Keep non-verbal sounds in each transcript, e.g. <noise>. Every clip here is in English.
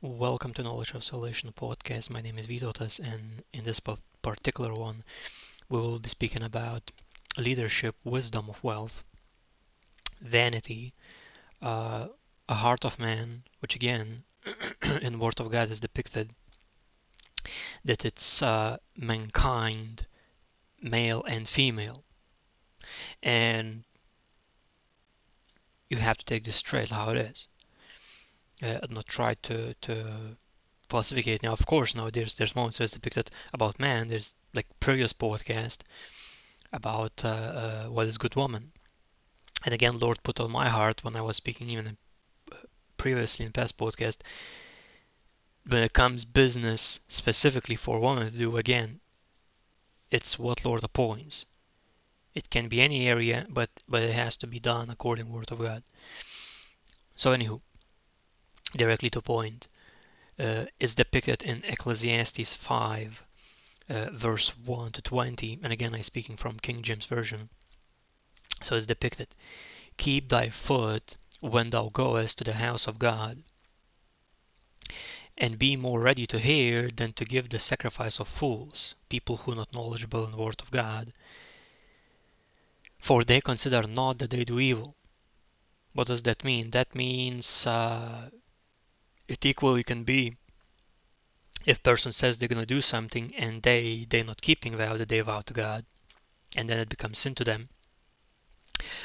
Welcome to Knowledge of Salvation podcast. My name is Vytautas, and in this particular one, we will be speaking about leadership, wisdom of wealth, vanity, uh, a heart of man, which again, <clears throat> in Word of God is depicted that it's uh, mankind, male and female, and you have to take this straight how it is uh, not try to to falsificate. Now, of course, now there's there's moments where it's depicted about man. There's like previous podcast about uh, uh, what is good woman, and again, Lord put on my heart when I was speaking even previously in past podcast. When it comes business specifically for women to do, again, it's what Lord appoints. It can be any area, but but it has to be done according to Word of God. So, anywho, directly to point, uh, is depicted in Ecclesiastes 5, uh, verse 1 to 20. And again, I'm speaking from King James Version. So it's depicted Keep thy foot when thou goest to the house of God, and be more ready to hear than to give the sacrifice of fools, people who are not knowledgeable in the word of God. For they consider not that they do evil. What does that mean? That means uh, it equally can be. If person says they're going to do something and they they're not keeping vow that they vow to God and then it becomes sin to them.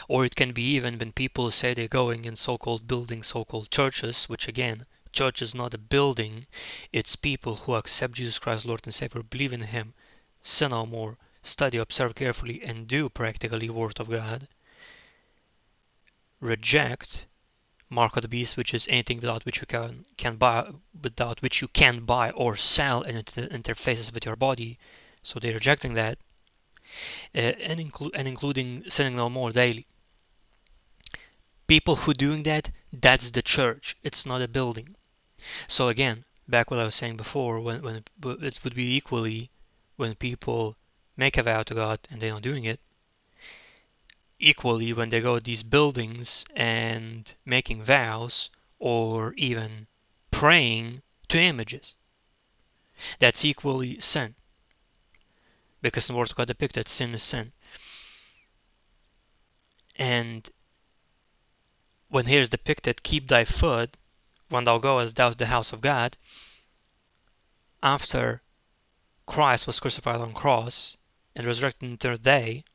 Or it can be even when people say they're going in so-called building so-called churches which again church is not a building. It's people who accept Jesus Christ Lord and Savior believe in him sin no more study observe carefully and do practically word of God. Reject mark of the beast, which is anything without which you can can buy, without which you can buy or sell, and it interfaces with your body. So they're rejecting that, uh, and, inclu- and including sinning no more daily. People who doing that, that's the church. It's not a building. So again, back what I was saying before, when when it, it would be equally when people make a vow to God and they're not doing it, equally when they go to these buildings and making vows or even praying to images. That's equally sin. Because the Word of God depicted sin is sin. And when here is depicted, keep thy foot when thou goest out the house of God, after Christ was crucified on cross and resurrected in the third day,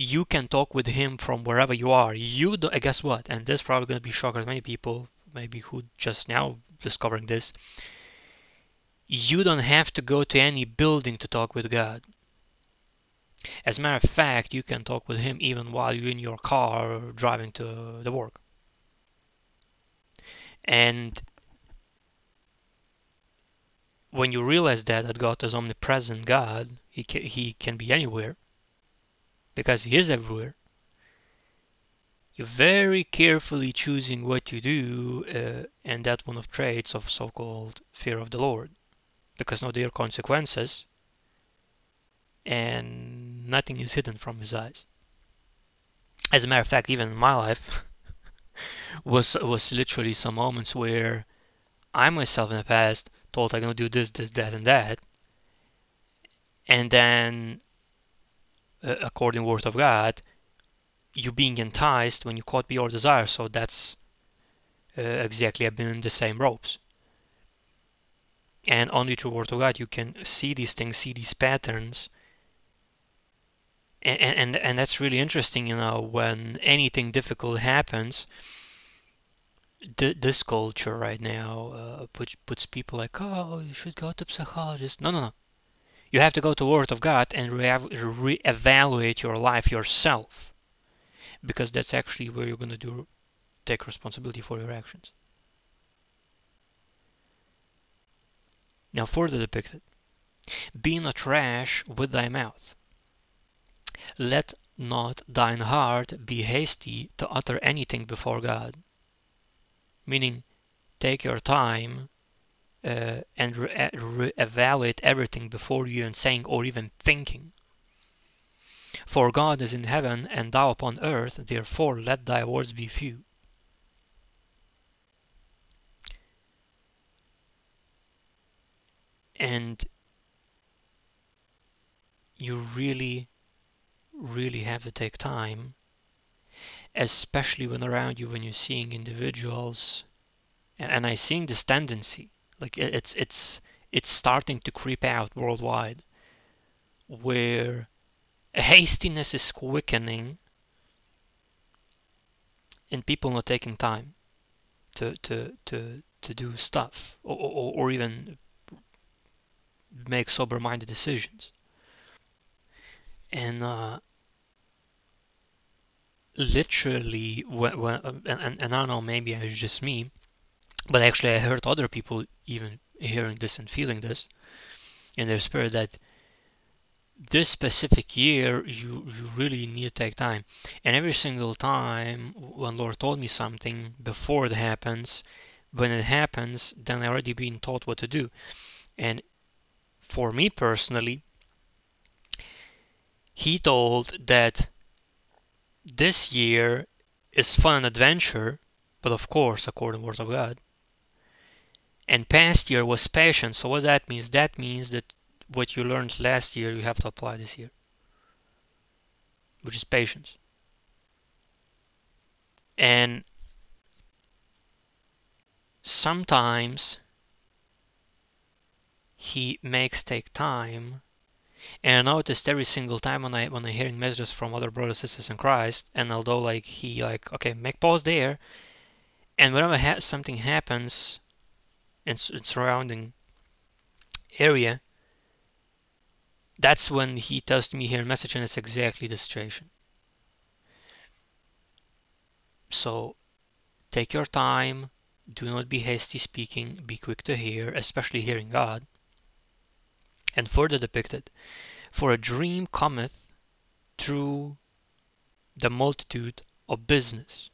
you can talk with him from wherever you are. You do, guess what? And this is probably going to be shocking to many people, maybe who just now discovering this. You don't have to go to any building to talk with God. As a matter of fact, you can talk with Him even while you're in your car driving to the work. And when you realize that, that God is omnipresent God, He can, he can be anywhere because he is everywhere. You're very carefully choosing what you do, uh, and that one of traits of so-called fear of the Lord, because now there are consequences, and nothing is hidden from His eyes. As a matter of fact, even in my life, <laughs> was was literally some moments where I myself in the past told I'm gonna do this, this, that, and that, and then uh, according word of God, you being enticed when you caught by your desire. So that's uh, exactly I've been in the same ropes. And only through word of God you can see these things, see these patterns. And, and and that's really interesting, you know, when anything difficult happens. this culture right now uh, puts puts people like, oh, you should go to psychologist. No, no, no. You have to go to Word of God and re- evaluate your life yourself, because that's actually where you're going to do take responsibility for your actions. Now, further depicted, be not rash with thy mouth. Let not thine heart be hasty to utter anything before God. Meaning, take your time uh, and re- uh, re-evaluate everything before you and saying or even thinking. For God is in heaven and thou upon earth, therefore let thy words be few. And you really, really have to take time, especially when around you, when you're seeing individuals. And, I see seeing this tendency like it's it's it's starting to creep out worldwide, where hastiness is quickening and people not taking time to to to to do stuff or, or, or even make sober-minded decisions. And uh, literally when, when and, and I don't know maybe it's just me but actually I heard other people even hearing this and feeling this in their spirit that this specific year you you really need to take time. And every single time when lord told me something before it happens when it happens then i already been taught what to do. And for me personally he told that this year is fun and adventure but of course according to the word of god and past year was patience so what that means that means that what you learned last year you have to apply this year, which is patience. And sometimes he makes take time and I noticed every single time when I when I hearing messages from other brothers sisters in Christ, and although like he like okay make pause there, and whenever ha- something happens in surrounding area, that's when he tells me here message and it's exactly the situation. So take your time, do not be hasty speaking, be quick to hear, especially hearing God. And further depicted, for a dream cometh through the multitude of business.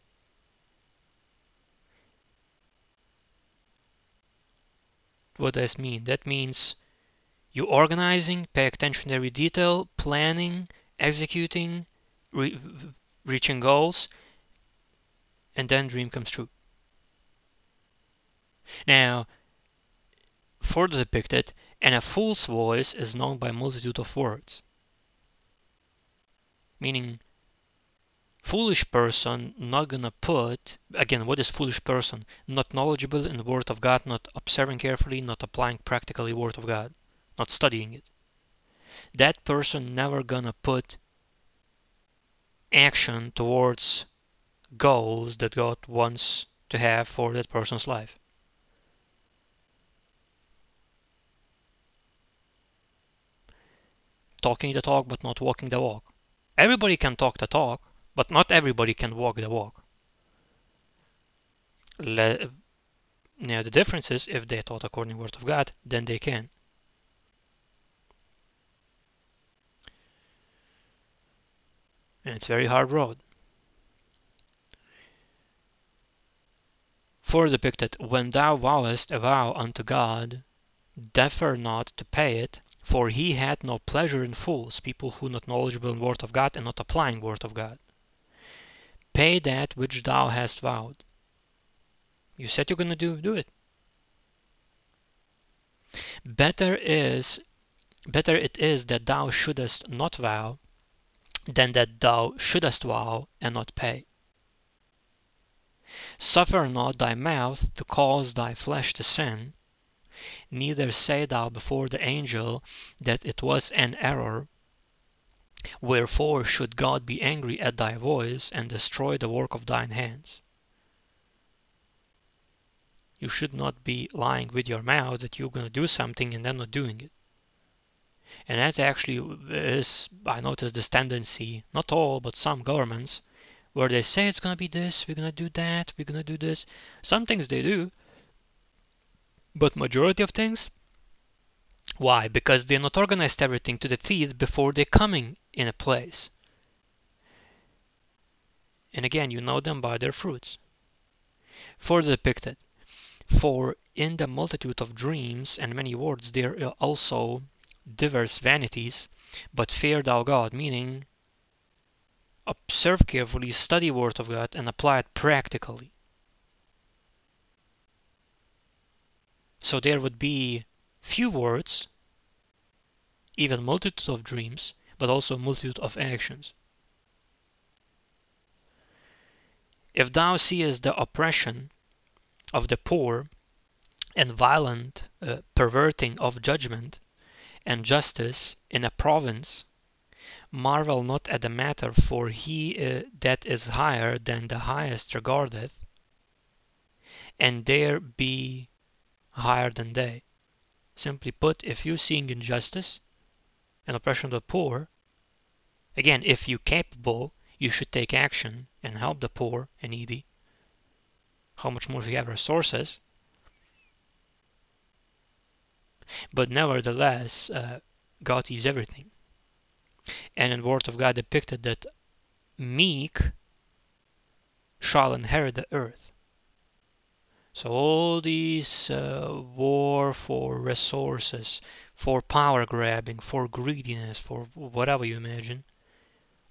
What does mean? That means you organizing, pay attention to every detail, planning, executing, re- reaching goals, and then dream comes true. Now, further depicted, and a fool's voice is known by multitude of words. Meaning, foolish person not gonna put again what is foolish person not knowledgeable in the word of god not observing carefully not applying practically word of god not studying it. That person never gonna put action towards goals that God wants to have for that person's life. Talking the talk but not walking the walk. Everybody can talk the talk, but not everybody can walk the walk. Le- now the difference is if they taught according to the word of God, then they can. and it's very hard road. For depicted, when thou vowest a vow unto God, defer not to pay it, for he had no pleasure in fools, people who not knowledgeable in word of God and not applying word of God. Pay that which thou hast vowed. You said you're gonna do, do it. Better is, better it is that thou shouldest not vow than that thou shouldest vow and not pay. Suffer not thy mouth to cause thy flesh to sin, neither say thou before the angel that it was an error. Wherefore should God be angry at thy voice and destroy the work of thine hands? You should not be lying with your mouth that you're going to do something and then not doing it. And that actually is, I noticed this tendency, not all, but some governments, where they say it's going to be this, we're going to do that, we're going to do this. Some things they do, but majority of things, why? Because they're not organized everything to the teeth before they're coming in a place. And again, you know them by their fruits. Further depicted, for in the multitude of dreams and many words there are also diverse vanities, but fear thou God, meaning observe carefully, study word of God, and apply it practically. So there would be few words, even multitudes of dreams, but also a multitude of actions. If thou seest the oppression of the poor and violent uh, perverting of judgment and justice in a province, marvel not at the matter, for he uh, that is higher than the highest regardeth, and there be higher than they. Simply put, if you seeing injustice and oppression of the poor, again, if you're capable, you should take action and help the poor and needy. How much more if you have resources? But nevertheless, uh, God is everything. And in the Word of God depicted that meek shall inherit the earth. So all these uh, war for resources, for power grabbing, for greediness, for whatever you imagine,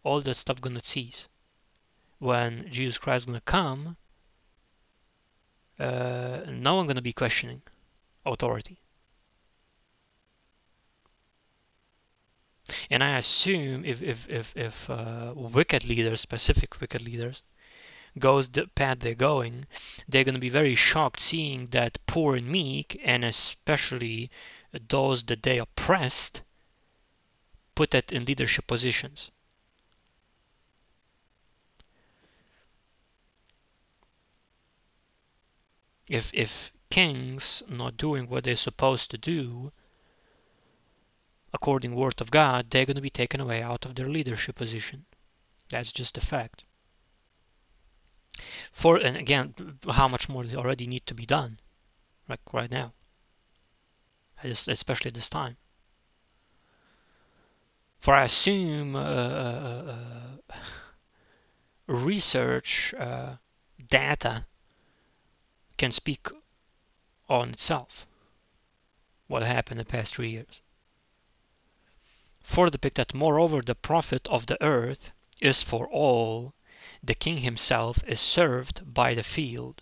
all that stuff gonna cease. When Jesus Christ gonna come, uh, no one gonna be questioning authority. And I assume if if if if uh, wicked leaders, specific wicked leaders, goes the path they're going, they're to be very shocked seeing that poor and meek, and especially those that they oppressed, put that in leadership positions. If if kings not doing what they're supposed to do, according word of God, they're going to be taken away out of their leadership position. That's just a fact for and again how much more already need to be done like right now especially this time. For I assume uh, uh, uh, research data can speak on itself. What happened in the past three years. For depict that moreover the profit of the earth is for all. The king himself is served by the field.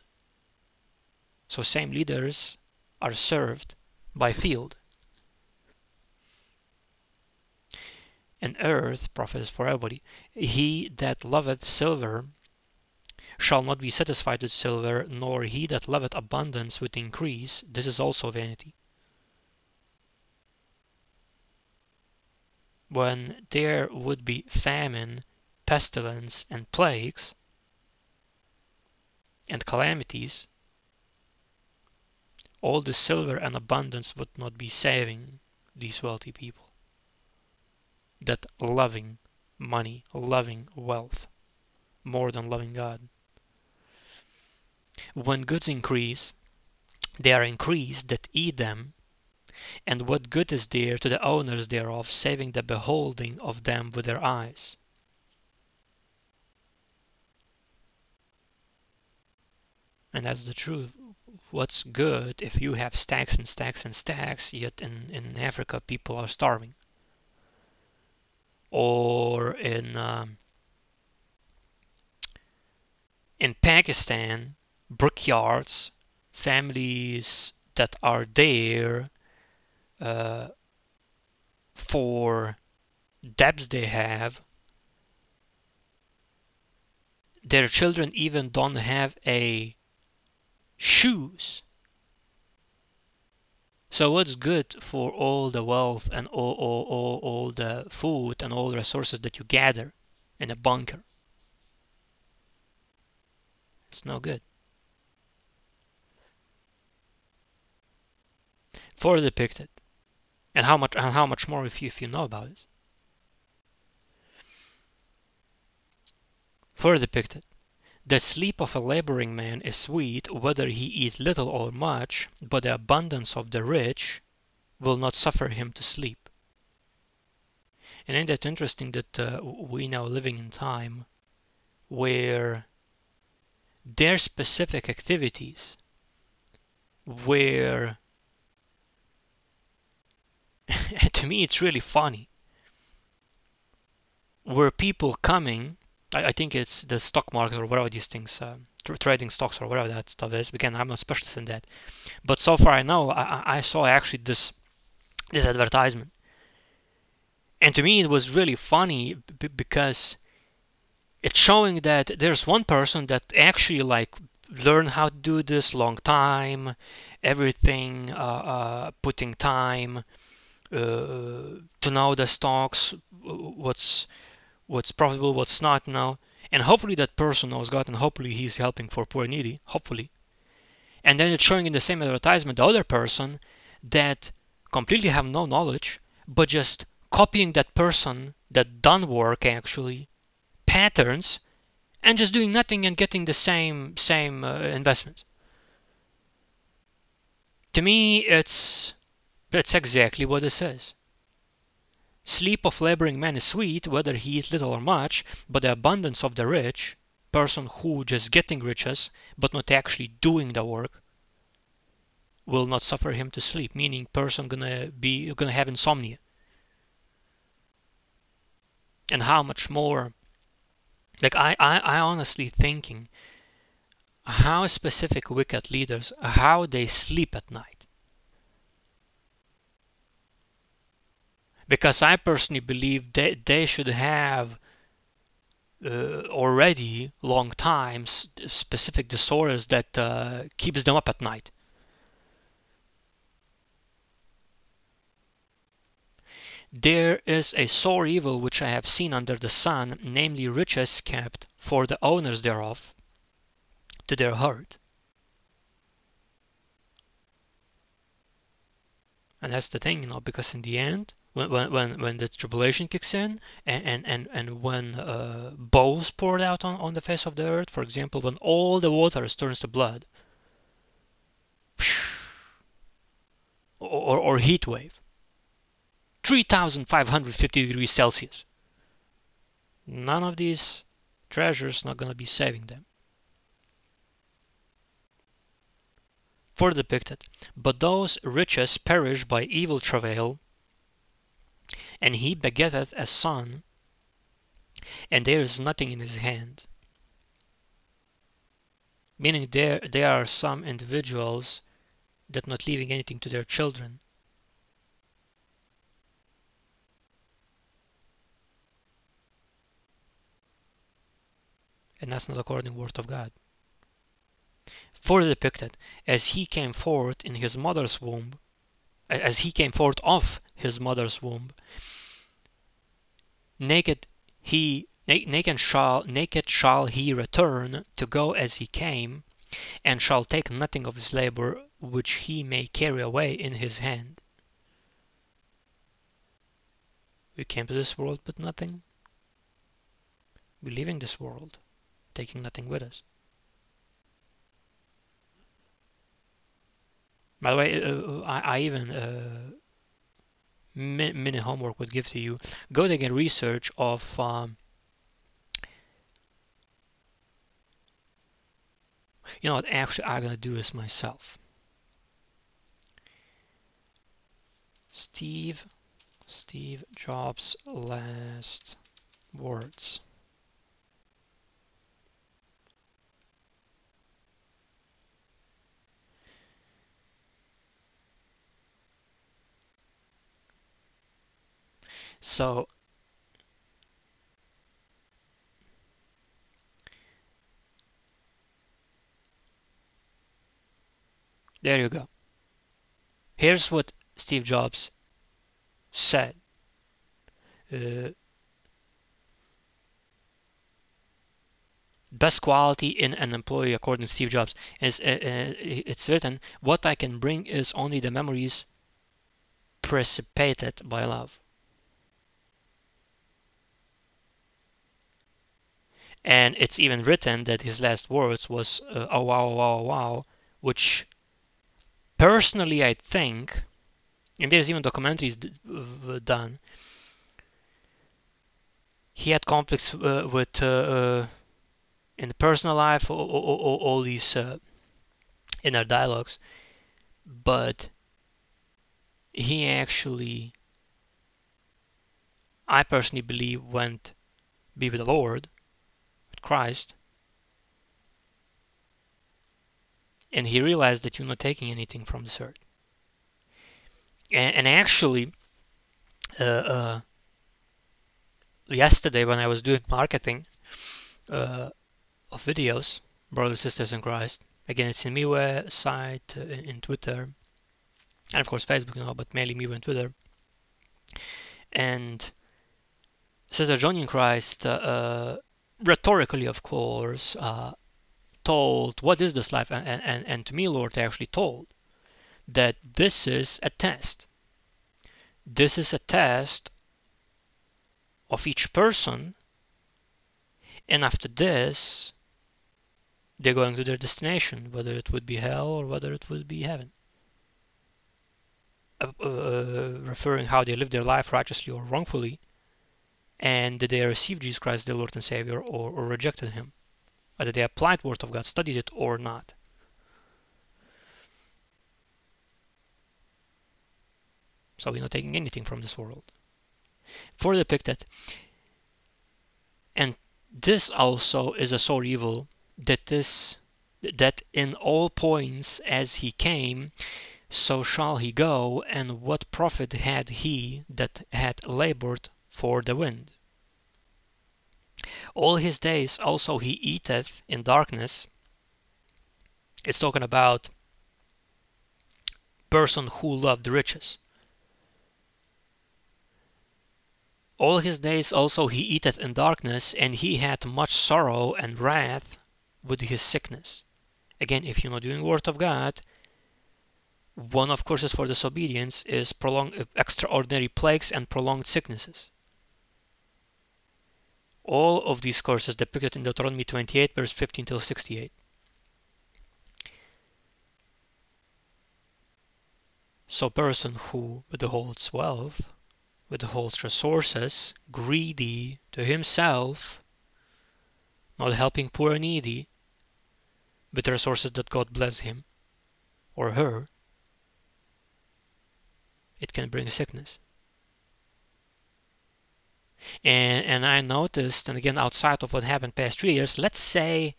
So same leaders are served by field. And earth, profit is for everybody. He that loveth silver shall not be satisfied with silver, nor he that loveth abundance with increase. This is also vanity. When there would be famine pestilence and plagues and calamities, all the silver and abundance would not be saving these wealthy people. That loving money, loving wealth, more than loving God. When goods increase, they are increased that eat them, and what good is there to the owners thereof, saving the beholding of them with their eyes? And that's the truth. What's good if you have stacks and stacks and stacks, yet in, in Africa people are starving? Or in um, in Pakistan, brickyards, families that are there uh, for debts they have, their children even don't have a shoes. So what's good for all the wealth and all, all, all, all the food and all the resources that you gather in a bunker? It's no good. Further depicted. And how much and how much more if you if you know about it. Further depicted. The sleep of a laboring man is sweet, whether he eat little or much, but the abundance of the rich will not suffer him to sleep. And ain't that interesting that uh, we now living in time where their specific activities where <laughs> to me it's really funny where people coming I, I think it's the stock market or whatever these things, uh, tr- trading stocks or whatever that stuff is. Again, I'm not specialist in that, but so far I know I, I saw actually this this advertisement, And to me, it was really funny because it's showing that there's one person that actually like learn how to do this long time, everything, uh, uh, putting time uh, to know the stocks, what's what's profitable, what's not now, and hopefully that person knows God, and hopefully he's helping for poor and needy, hopefully. And then it's showing in the same advertisement the other person that completely have no knowledge, but just copying that person that done work actually patterns and just doing nothing and getting the same same uh. To me, it's that's exactly what it says. Sleep of laboring man is sweet, whether he eat little or much, but the abundance of the rich, person who just getting riches but not actually doing the work, will not suffer him to sleep. Meaning, person gonna be gonna have insomnia. And how much more like I, I, I honestly thinking how specific wicked leaders, how they sleep at night. Because I personally believe they, they should have uh, already long times specific disorders that uh, keeps them up at night. There is a sore evil which I have seen under the sun, namely riches kept for the owners thereof to their hurt. And that's the thing, you know, because in the end, when when when the tribulation kicks in, and and and, and when uh, bowls poured out on, on the face of the earth, for example, when all the waters turns to blood, or, or, or heat wave, 3550 degrees Celsius. None of these treasures not going to be saving them. Further depicted, but those riches perish by evil travail, and he begetteth a son, and there is nothing in his hand. Meaning there there are some individuals that not leaving anything to their children and that's not according to the word of God. Further depicted, as he came forth in his mother's womb, as he came forth of his mother's womb, naked he naked shall naked shall he return to go as he came, and shall take nothing of his labor which he may carry away in his hand. We came to this world with nothing. We in this world taking nothing with us. By the way, uh, uh I, I, even uh, mini homework would give to you. Go take a research of um, you know what actually I'm gonna do this myself. Steve Steve Jobs last words. So there you go. Here's what Steve Jobs said. Uh, best quality in an employee according to Steve Jobs is uh, uh, it's written what I can bring is only the memories precipitated by love and it's even written that his last words was uh, oh wow wow wow which personally i think and there's even documentaries done he had conflicts uh, with uh, uh in the personal life all, all, all these uh, inner dialogues. But he actually i personally believe went be with the lord Christ. And he realized that you're not taking anything from this earth. And, and actually, uh, uh, yesterday when I was doing marketing uh, of videos, brothers sisters in Christ. Again, it's in MeWe site, uh, in Twitter, and of course Facebook now, but mainly MeWe and Twitter. And Sister Johnny in Christ, uh, uh, rhetorically, of course, uh, told, "What is this life?" And, and and to me, Lord they actually told that this is a test. This is a test of each person, and after this, they're going to their destination, whether it would be hell or whether it would be heaven. Uh, uh, referring how they live their life righteously or wrongfully, and did they receive Jesus Christ, their Lord and Savior, or, or rejected Him? Whether they applied the Word of God, studied it, or not. So we're not taking anything from this world. For depicted, and this also is a sore evil that this that in all points as he came, so shall he go, and what profit had he that had labored for the wind? All his days also he eateth in darkness. It's talking about person who loved riches. All his days also he eateth in darkness, and he had much sorrow and wrath with his sickness. Again, if you're not doing word of God, one of courses for disobedience is prolonged extraordinary plagues and prolonged sicknesses. All of these courses depicted in Deuteronomy 28 verse 15 till 68. So person who withholds wealth withholds resources, greedy to himself, not helping poor and needy with the resources that God bless him or her, it can bring sickness. And, and I noticed, and again, outside of what happened past three years, let's say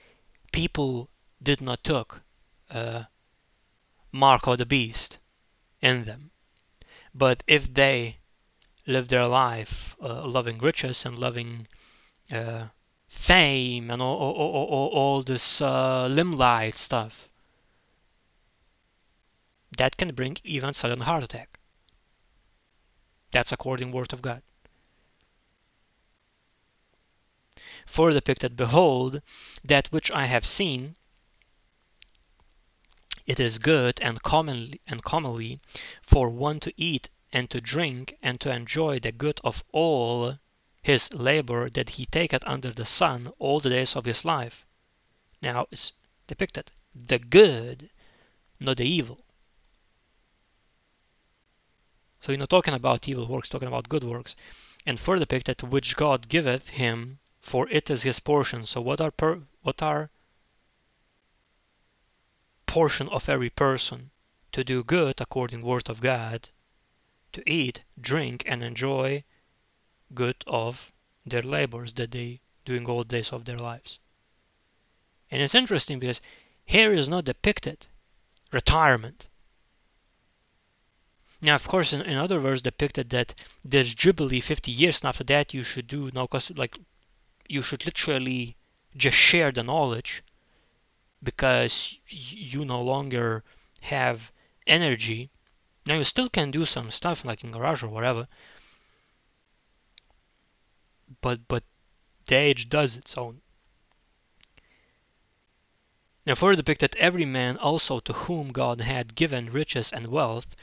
people did not took uh, mark of the beast in them. But if they live their life uh, loving riches and loving uh, fame and all, all, all, all this uh, limelight stuff. That can bring even sudden heart attack. That's according word of God. For depicted, behold, that which I have seen, it is good and commonly and commonly for one to eat and to drink and to enjoy the good of all his labor that he taketh under the sun all the days of his life. Now it's depicted the good, not the evil. So you're not talking about evil works, talking about good works. And further depicted which God giveth him, for it is his portion. So what are per, what are portion of every person? To do good according word of God to eat, drink, and enjoy good of their labors that they doing all days of their lives. And it's interesting because here is not depicted retirement. Now, of course, in, in other words, depicted that there's jubilee 50 years, and after that you should do no like you should literally just share the knowledge because you no longer have energy now you still can do some stuff like in garage or whatever, but but the age does its own. Now further depicted every man also to whom God had given riches and wealth,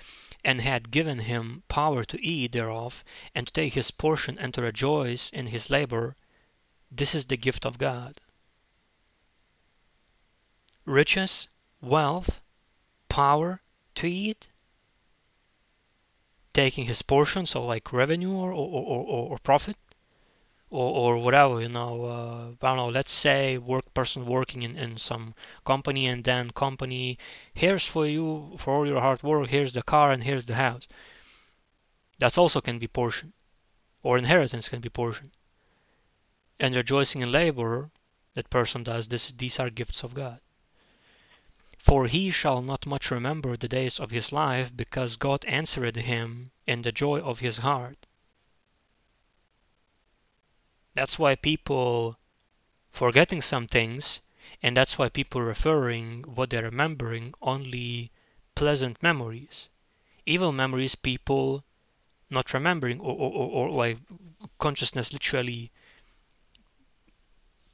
and had given him power to eat thereof, and to take his portion and to rejoice in his labor, this is the gift of God. Riches, wealth, power to eat, taking his portion, so like revenue or or, or, or profit, or, or whatever, you know, uh, I don't know, let's say work person working in, in some company and then company, here's for you, for all your hard work, here's the car and here's the house. That's also can be portion, or inheritance can be portion. And rejoicing in labor that person does, this, these are gifts of God. For he shall not much remember the days of his life, because God answered him in the joy of his heart. That's why people forgetting some things, and that's why people referring what they're remembering only pleasant memories. Evil memories, people not remembering or, or, or, or like consciousness literally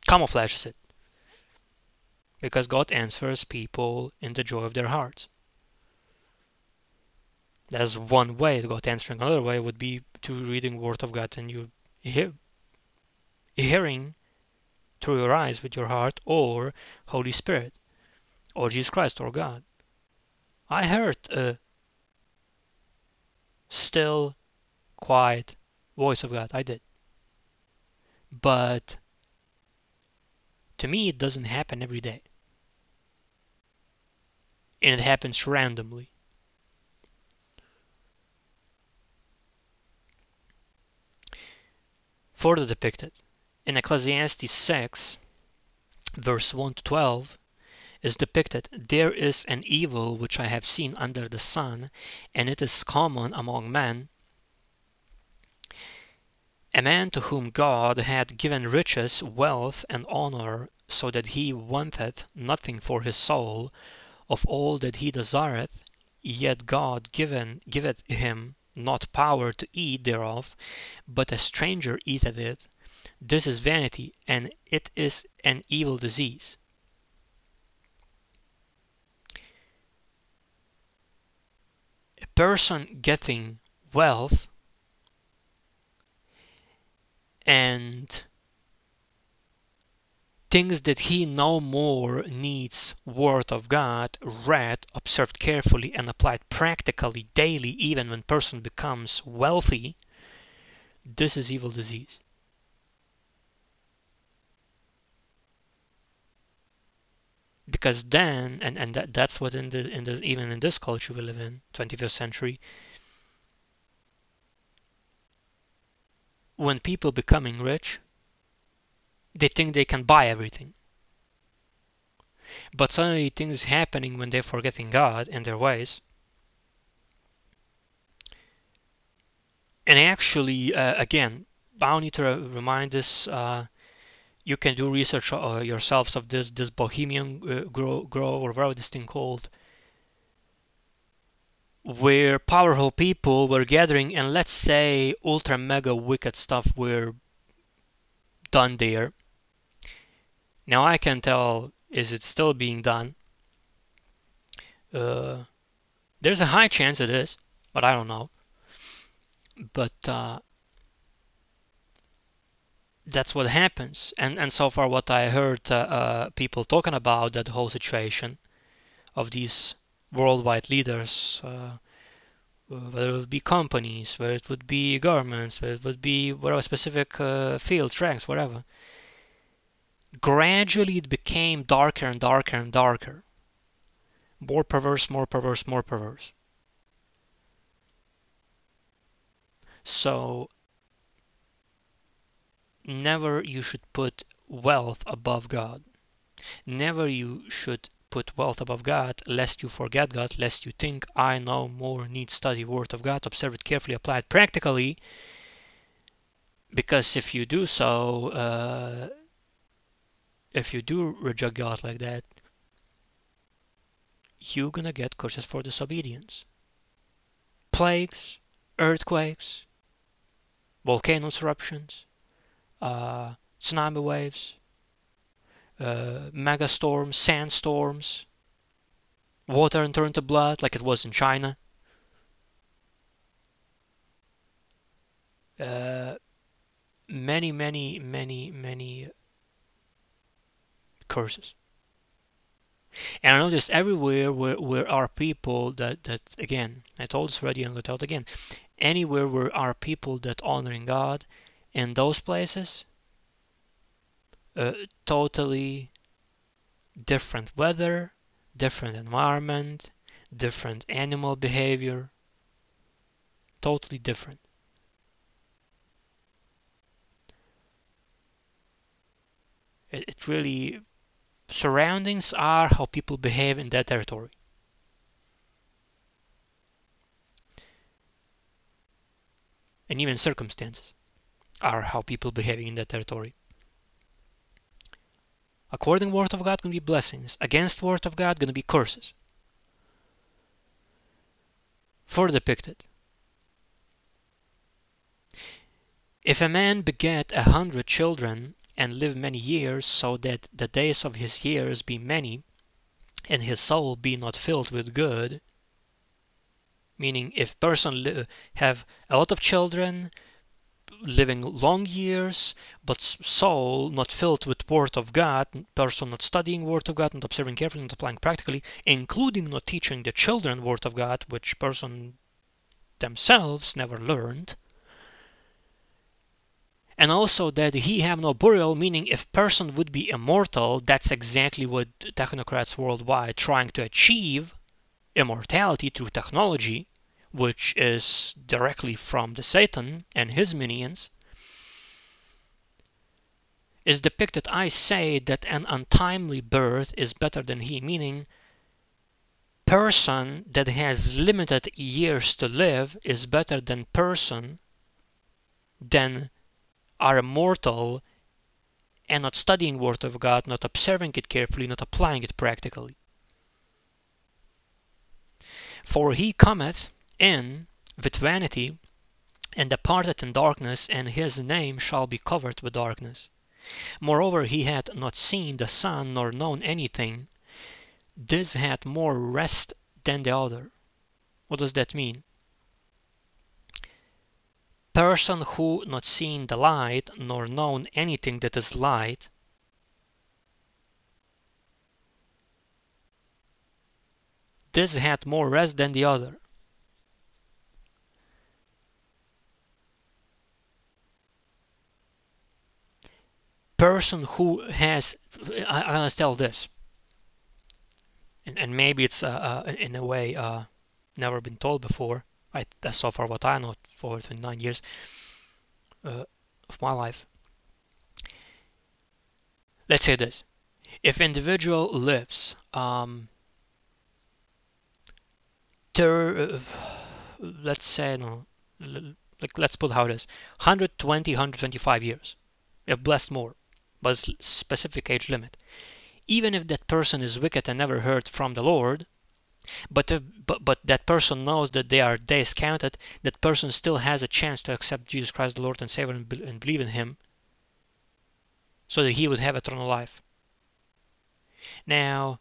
camouflages it because God answers people in the joy of their hearts. That's one way God answering. Another way would be to reading Word of God and you hear, hearing through your eyes with your heart or Holy Spirit or Jesus Christ or God. I heard a still, quiet voice of God. I did. But to me, it doesn't happen every day. And it happens randomly. Further depicted in Ecclesiastes 6, verse 1 to 12, is depicted There is an evil which I have seen under the sun, and it is common among men. A man to whom God had given riches, wealth, and honor, so that he wanteth nothing for his soul of all that he desireth, yet God given, giveth him not power to eat thereof, but a stranger eateth it. This is vanity, and it is an evil disease. A person getting wealth and things that he no more needs word of God read, observed carefully, and applied practically daily, even when person becomes wealthy, this is evil disease. Because then, and, and that, that's what in the in the even in this culture we live in, 21st century, when people becoming rich, they think they can buy everything. But suddenly things happening when they're forgetting God and their ways. And actually, uh, again, I need to remind this. Uh, you can do research uh, yourselves of this this Bohemian uh, grow, grow or whatever this thing called, where powerful people were gathering, and let's say ultra mega wicked stuff were done there now I can tell is it still being done. Uh, there's a high chance it is, but I don't know. But uh, that's what happens. And and so far, what I heard uh, uh people talking about that whole situation of these worldwide leaders, uh, whether it would be companies, whether it would be governments, whether it would be whatever specific uh, fields, ranks, whatever gradually it became darker and darker and darker. More perverse, more perverse, more perverse. So never you should put wealth above God. Never you should put wealth above God, lest you forget God, lest you think, I know more, need study word of God, observe it carefully, apply it practically. Because if you do so, uh, if you do reject God like that, you're gonna get curses for disobedience. Plagues, earthquakes, volcanoes eruptions, uh, tsunami waves, uh, mega storms, sandstorms, water and turn to blood like it was in China. Uh, many, many, many, many curses. And I noticed everywhere where, where are people that, that, again, I told this already and I'll tell it again, anywhere where are people that honoring God, in those places, uh, totally different weather, different environment, different animal behavior, totally different. It, it really surroundings are how people behave in that territory. And even circumstances. are how people behaving in that territory. According word of God, gonna be blessings. Against word of God, gonna be curses. Further depicted. If a man beget a hundred children and live many years, so that the days of his years be many, and his soul be not filled with good, meaning if person have a lot of children, living long years, but soul not filled with word of God, person not studying word of God, not observing carefully, not applying practically, including not teaching the children word of God, which person themselves never learned, and also that he have no burial meaning if person would be immortal that's exactly what technocrats worldwide trying to achieve immortality through technology which is directly from the satan and his minions is depicted i say that an untimely birth is better than he meaning person that has limited years to live is better than person than are mortal and not studying word of God, not observing it carefully, not applying it practically. For he cometh in with vanity and departed in darkness, and his name shall be covered with darkness. Moreover, he had not seen the sun nor known anything. This had more rest than the other. What does that mean? person who not seen the light nor known anything that is light this had more rest than the other person who has I, I tell this. And, and maybe it's uh, uh, in a way uh, never been told before. I, that's so far what I know for 29 years uh, of my life. Let's say this: if individual lives, um, ter, let's say no, like let's put how it is, 120, 125 years, if blessed more, but specific age limit. Even if that person is wicked and never heard from the Lord, but, if, but but that person knows that they are days counted that person still has a chance to accept jesus christ the lord and savior and, and believe in him so that he would have eternal life now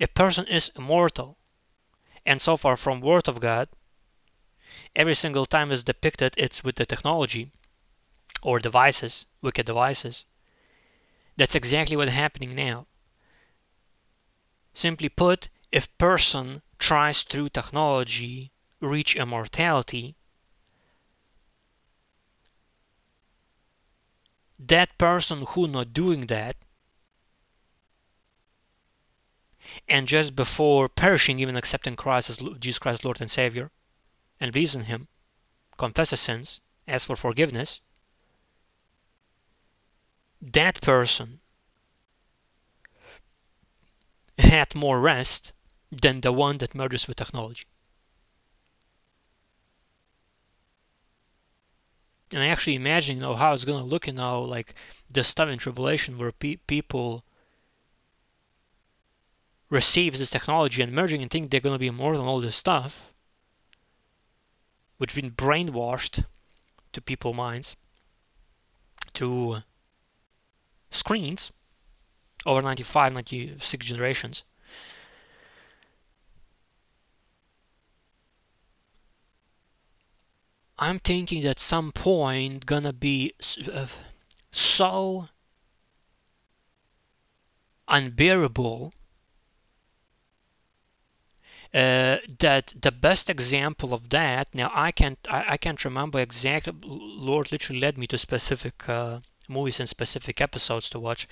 a person is immortal and so far from word of god every single time is depicted it's with the technology or devices wicked devices that's exactly what's happening now. Simply put if person tries through technology reach immortality, that person who not doing that and just before perishing even accepting Christ as Jesus Christ Lord and Savior and believes in him confesses sins asks for forgiveness that person had more rest than the one that merges with technology. And I actually imagine, you know, how it's going to look, you know, like the stuff in Tribulation where pe- people receive this technology and merging and think they're going to be more than all this stuff, which been brainwashed to people's minds, to screens over 95, 96 generations. I'm thinking that some point gonna be uh, so unbearable uh, that the best example of that now I can't I, I can't remember exactly Lord literally led me to specific uh, movies and specific episodes to watch.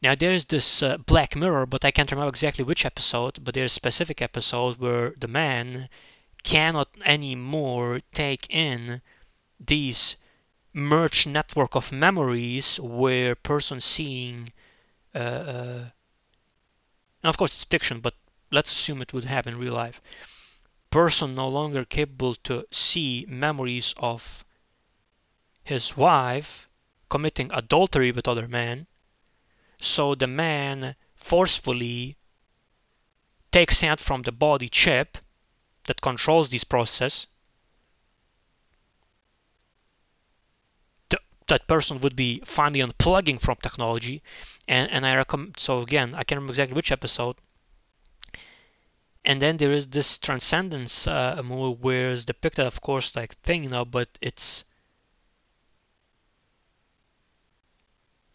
Now there's this uh, Black Mirror but I can't remember exactly which episode but there's a specific episode where the man cannot anymore take in these merged network of memories where person seeing uh, uh, of course it's fiction but let's assume it would happen in real life. Person no longer capable to see memories of his wife committing adultery with other men. So the man forcefully takes out from the body chip that controls this process. that person would be finally unplugging from technology and, and I recommend so again I can't remember exactly which episode and then there is this transcendence uh, move where it's depicted of course like thing you know but it's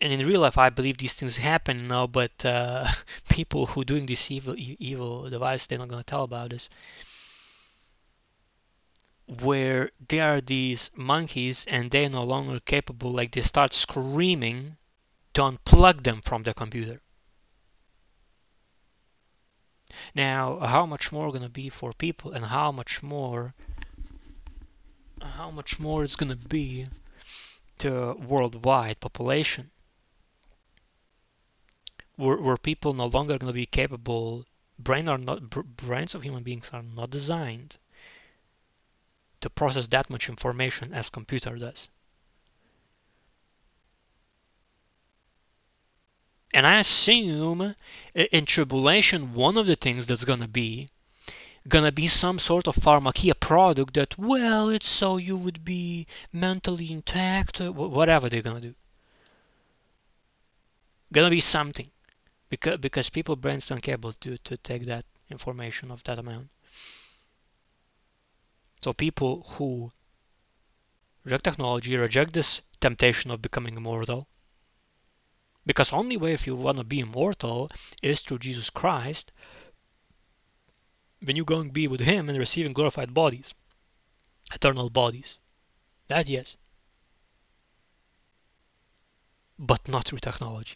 and in real life, I believe these things happen now, but uh, <laughs> people who doing this evil, evil device, they're not gonna tell about this. Where there are these monkeys and they're no longer capable, like they start screaming to unplug them from the computer. Now, how much more gonna be for people, and how much more, how much more it's gonna be to worldwide population? Where, where people no longer going to be capable brain are not brains of human beings are not designed to process that much information as computer does. And i assume in tribulation one of the things that's going to be gonna be some sort of pharmakeia product that well it's so you would be mentally intact whatever they're gonna do. Gonna be something because because people brains don't able to to take that information of that amount. So people who reject technology reject this temptation of becoming immortal. Because only way if you want to be immortal is through Jesus Christ when you going to be with him and receiving glorified bodies, eternal bodies. That yes. But not through technology.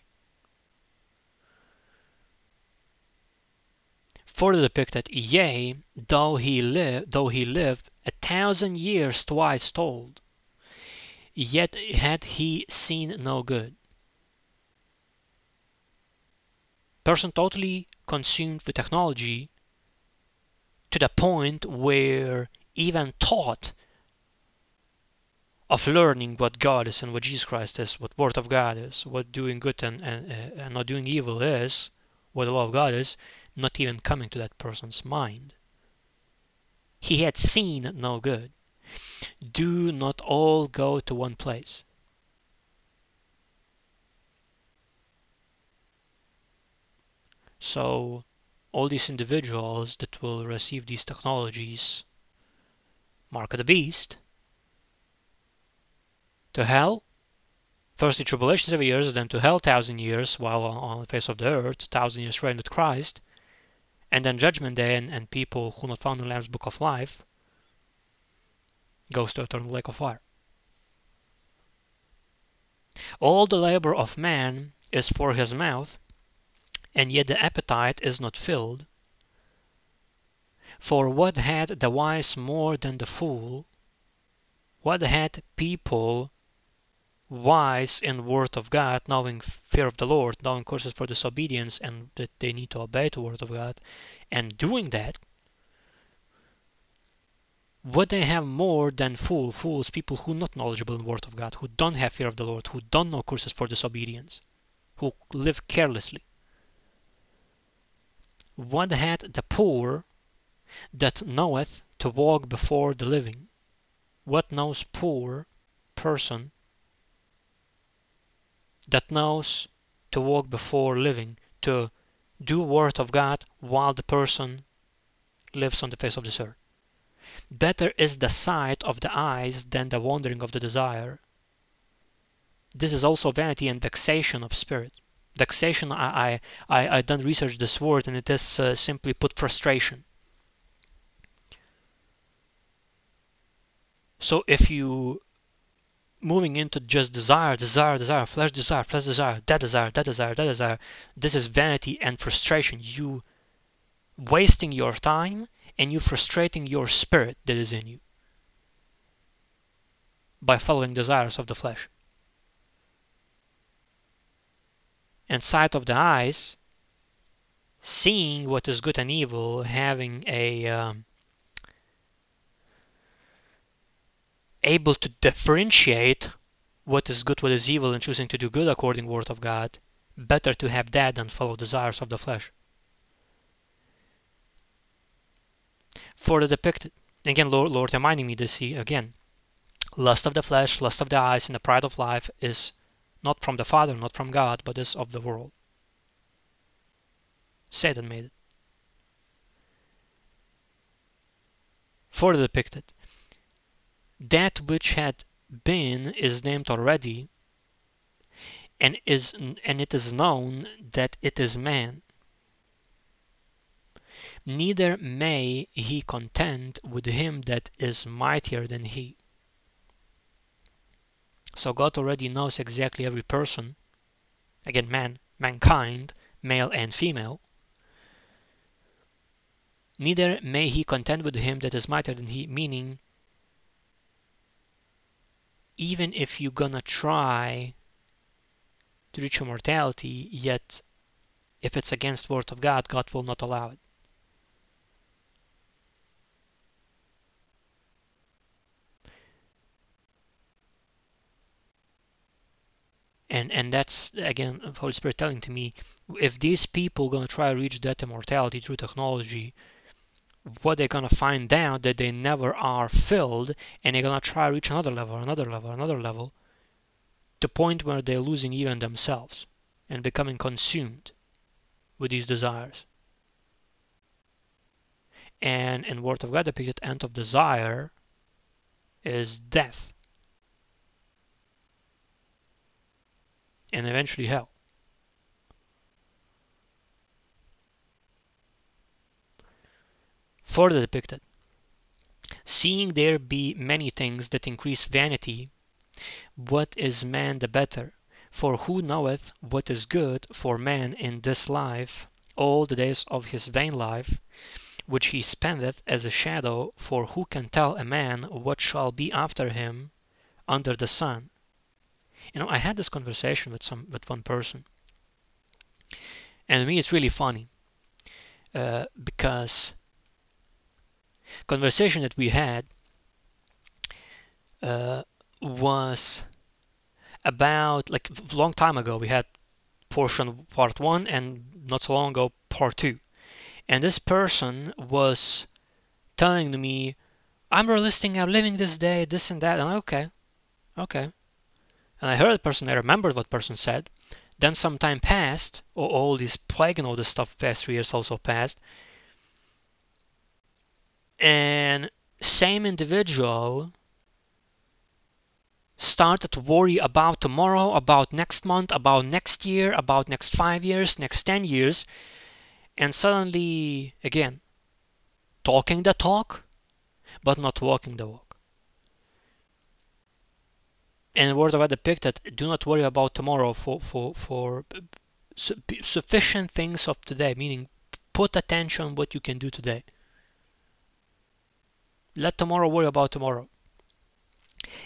Further depicted, yea, though he lived, though he lived a thousand years twice told, yet had he seen no good. Person totally consumed with technology to the point where even thought of learning what God is and what Jesus Christ is, what Word of God is, what doing good and, and, and not doing evil is, what the law of God is, not even coming to that person's mind. He had seen no good. Do not all go to one place. So, all these individuals that will receive these technologies mark the beast to hell first the tribulation seven years then to hell thousand years while on the face of the earth thousand years reign with christ and then Judgment Day and, and people who not found in the Lamb's Book of Life goes to eternal lake of fire. All the labor of man is for his mouth, and yet the appetite is not filled. For what had the wise more than the fool? What had people wise in word of God, knowing fear of the Lord, knowing courses for disobedience, and that they need to obey the word of God, and doing that, would they have more than fool fools, people who not knowledgeable in word of God, who don't have fear of the Lord, who don't know courses for disobedience, who live carelessly? What had the poor that knoweth to walk before the living? What knows poor person that knows to walk before living, to do word of God while the person lives on the face of this earth. Better is the sight of the eyes than the wandering of the desire. This is also vanity and vexation of spirit. Vexation, I, I, I, done research this word and it is uh, simply put frustration. So if you moving into just desire, desire, desire, flesh desire, flesh desire, that desire, that desire, that desire. This is vanity and frustration. You wasting your time and you frustrating your spirit that is in you by following desires of the flesh. And sight of the eyes, seeing what is good and evil, having a um, able to differentiate what is good, what is evil, and choosing to do good according to the word of God, better to have that than follow desires of the flesh. For the depicted, again, Lord, Lord reminding me to see again, lust of the flesh, lust of the eyes, and the pride of life is not from the Father, not from God, but is of the world. Satan made it. Further depicted, that which had been is named already, and is and it is known that it is man. Neither may he contend with him that is mightier than he. So God already knows exactly every person, again man, mankind, male and female. Neither may he contend with him that is mightier than he, meaning even if you're gonna try to reach immortality, yet if it's against word of God, God will not allow it. And and that's again Holy Spirit telling to me, if these people gonna try to reach that immortality through technology, what they're gonna find out that they never are filled and they're gonna try to reach another level another level another level to the point where they're losing even themselves and becoming consumed with these desires. And in word of god depicted end of desire is death and eventually hell further depicted. Seeing there be many things that increase vanity, what is man the better? For who knoweth what is good for man in this life, all the days of his vain life, which he spendeth as a shadow? For who can tell a man what shall be after him under the sun? You know, I had this conversation with some with one person, and to me it's really funny uh, because conversation that we had uh, was about like a long time ago we had portion part one and not so long ago part two. And this person was telling me i'm realistic i'm living this day this and that. And I'm, okay okay. And i heard the person i remembered what person said. Then some time passed or all this plague and all this stuff past three years also passed and same individual started to worry about tomorrow, about next month, about next year, about next five years, next 10 years, and suddenly, again, talking the talk, but not walking the walk. And the word of God depicted, do not worry about tomorrow for, for, for sufficient things of today, meaning put attention what you can do today let tomorrow worry about tomorrow.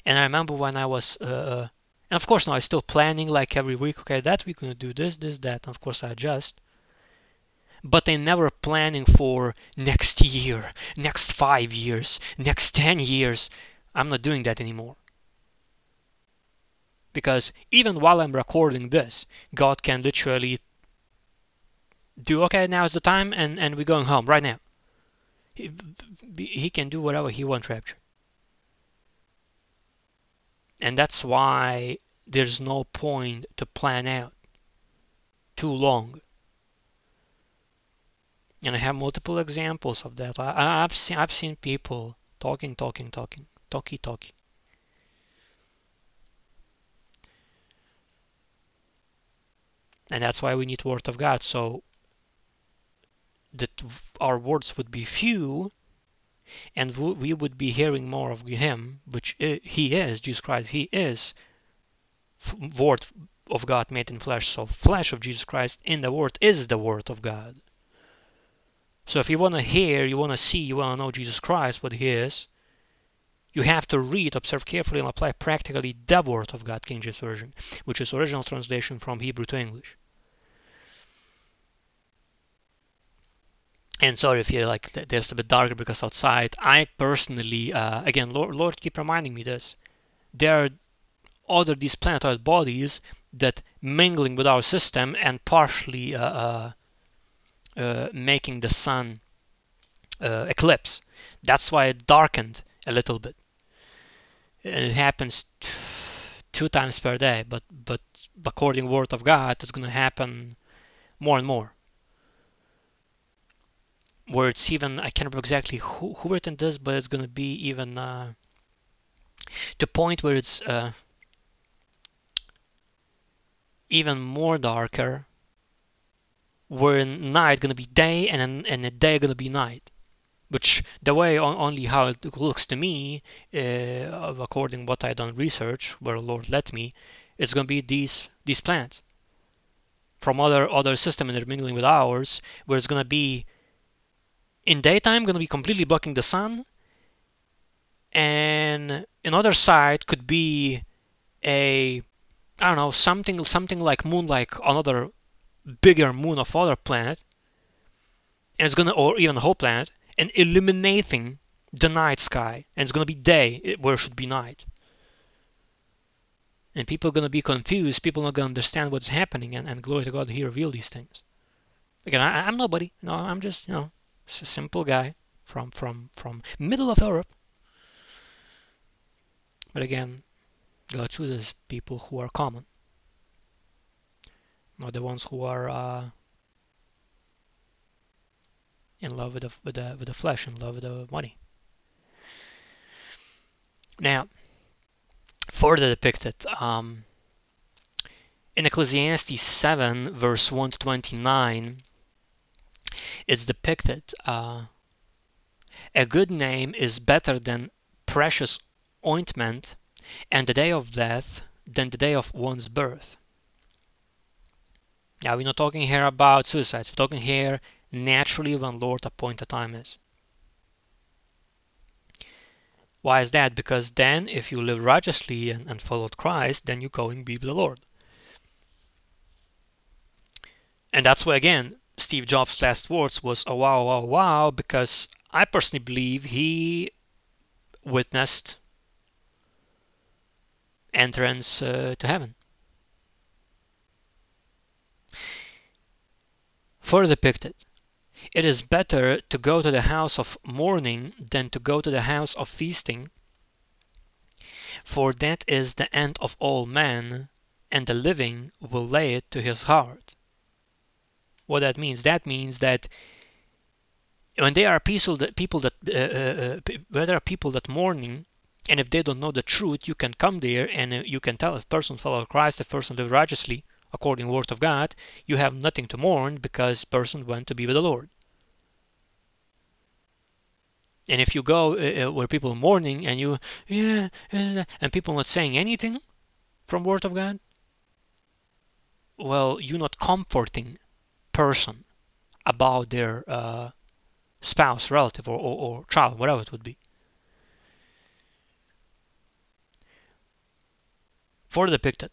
And I remember when I was, uh, uh and of course now I'm still planning like every week. Okay, that week gonna do this, this, that. And of course I adjust. But I'm never planning for next year, next five years, next ten years. I'm not doing that anymore. Because even while I'm recording this, God can literally do okay now is the time and, and we're going home right now he, can do whatever he wants rapture and that's why there's no point to plan out too long and I have multiple examples of that. I, have seen I've seen people talking, talking, talking, talky, talky. And that's why we need Word of God. So that our words would be few and we would be hearing more of him which he is jesus christ he is word of god made in flesh. So flesh of jesus christ in the word is the word of god. So if you want to hear you want to see you want to know jesus christ what he is you have to read observe carefully and apply practically the word of god king james version which is original translation from hebrew to english and sorry if you're like there's a bit darker because outside i personally uh, again lord, lord keep reminding me this there are other these planetoid bodies that mingling with our system and partially uh, uh, uh making the sun uh, eclipse. That's why it darkened a little bit. And it happens two times per day, but but according word of God, it's going to happen more and more. Where it's even I can't remember exactly who who written this, but it's to be even uh, the point where it's uh, even more darker where night gonna be day and and a day gonna be night which the way only how it looks to me uh, according what I done research where Lord led me it's gonna be these these planets from other other system intermingling with ours where it's gonna be in daytime gonna be completely blocking the sun and another side could be a I don't know something something like moon like another bigger moon of other planet and it's gonna or even a whole planet and illuminating the night sky and it's gonna be day where it should be night. And people are gonna be confused people are not gonna understand what's happening and, and glory to God he revealed these things. Again I, I'm nobody no I'm just you know a simple guy from from from middle of Europe but again, God chooses people who are common, not the ones who are uh, in love with the, with the with the flesh, in love with the money. Now, further depicted um, in Ecclesiastes 7, verse 1 to 29, it's depicted uh, a good name is better than precious ointment and the day of death than the day of one's birth. Now we're not talking here about suicides, we're talking here naturally when Lord appointed time is. Why is that? Because then if you live righteously and, and followed Christ, then you're going to be with the Lord. And that's why again, Steve Jobs' last words was a wow, wow, wow, because I personally believe he witnessed entrance uh, to heaven. Further depicted, it is better to go to the house of mourning than to go to the house of feasting, for that is the end of all men, and the living will lay it to his heart. What that means? That means that when there are people that people that uh, uh, uh when there are people that mourning, and if they don't know the truth, you can come there and uh, you can tell if person follow Christ, if person live righteously according to word of God, you have nothing to mourn because person went to be with the Lord. And if you go uh, uh where people are mourning and you, yeah, and people not saying anything from word of God, well, you're not comforting person about their uh, spouse, relative, or, or, or child, whatever it would be. further depicted.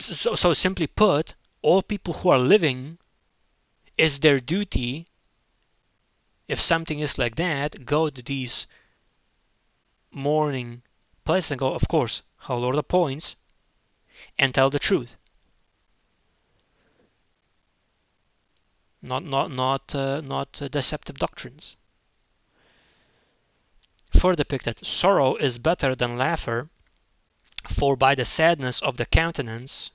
So, so simply put, all people who are living is their duty if something is like that, go to these mourning places and go, of course, how Lord appoints, and tell the truth. Not not not uh, not deceptive doctrines. Further depicted, sorrow is better than laughter, for by the sadness of the countenance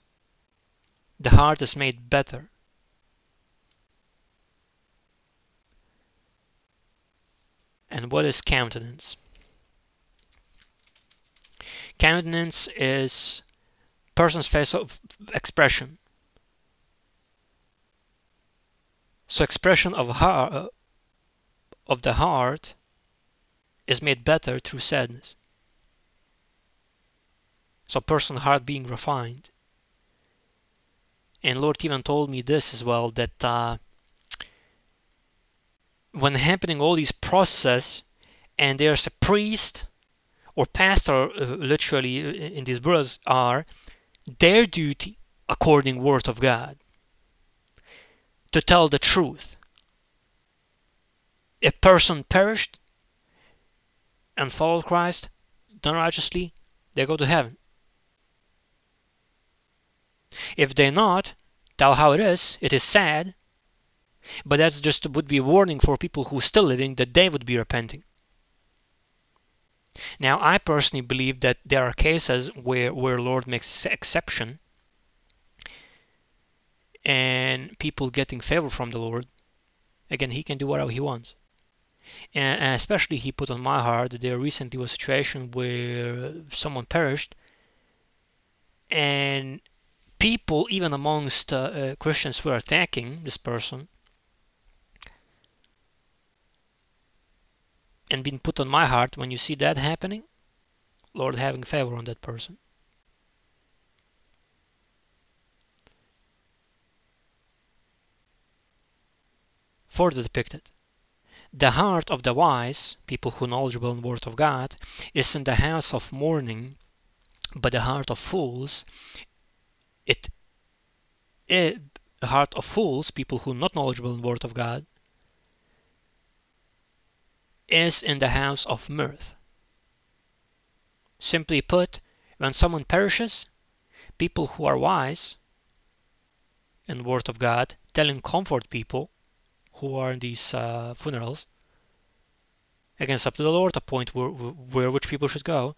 the heart is made better. And what is countenance? Countenance is person's face of expression. So expression of heart of the heart is made better through sadness. So person heart being refined. And Lord even told me this as well that uh, when happening all these processes and there's a priest or pastor uh, literally uh, in these words are their duty according word of God to tell the truth. If person perished and followed Christ done righteously, they go to heaven. If they're not, tell how it is. It is sad. But that's just would be a warning for people who still living that they would be repenting. Now, I personally believe that there are cases where where Lord makes exception, and people getting favor from the Lord. Again, He can do whatever He wants. And, especially, He put on my heart that there recently was a situation where someone perished, and people, even amongst uh, uh, Christians, were attacking this person and been put on my heart when you see that happening, Lord having favor on that person. Further depicted. The heart of the wise, people who knowledgeable in the word of God, is in the house of mourning, but the heart of fools, it, it heart of fools, people who not knowledgeable in the word of God, is in the house of mirth. Simply put, when someone perishes, people who are wise in the Word of God, telling comfort people who are in these uh, funerals, again, it's up to the Lord to point where, where which people should go,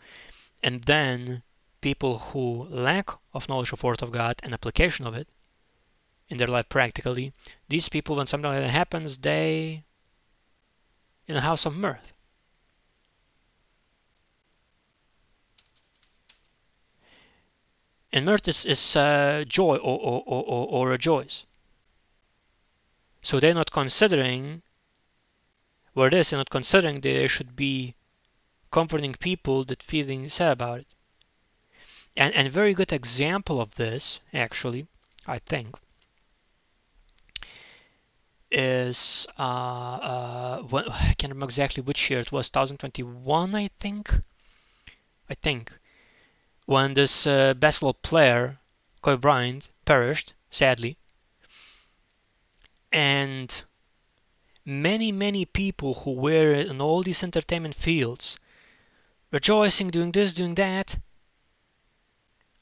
and then people who lack of knowledge of Word of God and application of it in their life practically, these people, when something like that happens, they in a house of mirth. And mirth is, is uh, joy or, or, or, or rejoice. So they're not considering where it is, they're not considering they should be comforting people that feeling sad about it. And and a very good example of this, actually, I think, is uh, uh, I can't remember exactly which year it was 2021 I think? I think. When this uh, basketball player Kobe Bryant perished sadly and many many people who were in all these entertainment fields rejoicing doing this doing that.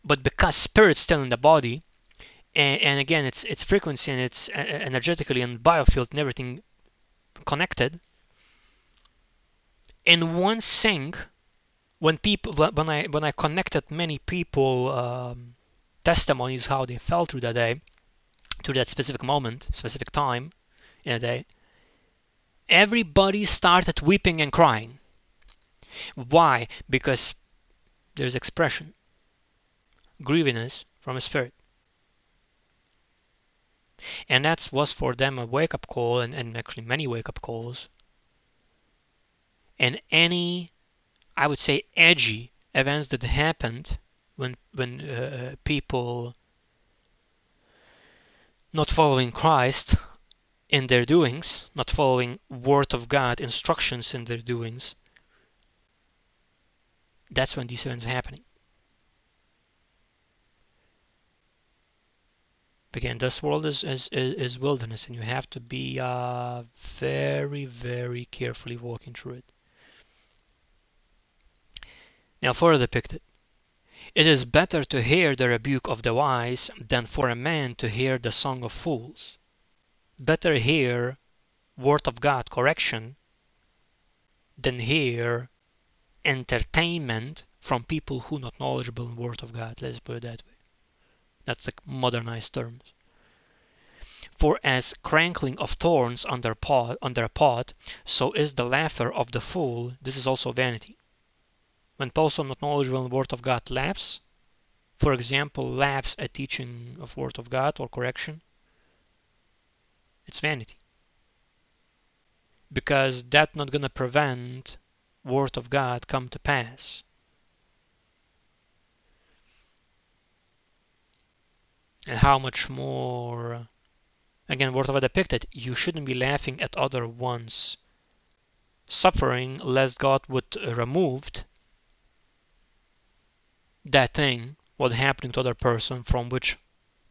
But because spirit's still in the body and, and again it's it's frequency and it's uh, energetically and biofield and everything connected. In one sync when people when i when i connected many people um, testimonies how they felt through that day to that specific moment specific time in a day everybody started weeping and crying. Why? Because there's expression grieviness from a spirit. And that was for them a wake up call, and, and actually many wake up calls. And any, I would say, edgy events that happened when when uh, people not following Christ in their doings, not following Word of God instructions in their doings, that's when these events are happening. again this world is, is, is wilderness and you have to be uh, very very carefully walking through it now further depicted it is better to hear the rebuke of the wise than for a man to hear the song of fools better hear word of god correction than hear entertainment from people who not knowledgeable in word of god let's put it that way that's like modernized terms. For as crackling of thorns under, pot, under a pot, so is the laughter of the fool. This is also vanity. When person not knowledgeable in the word of God laughs, for example, laughs at teaching of word of God or correction, it's vanity. Because that's not gonna prevent word of God come to pass. and how much more again whatever depicted you shouldn't be laughing at other ones suffering lest god would uh, removed that thing what happening to other person from which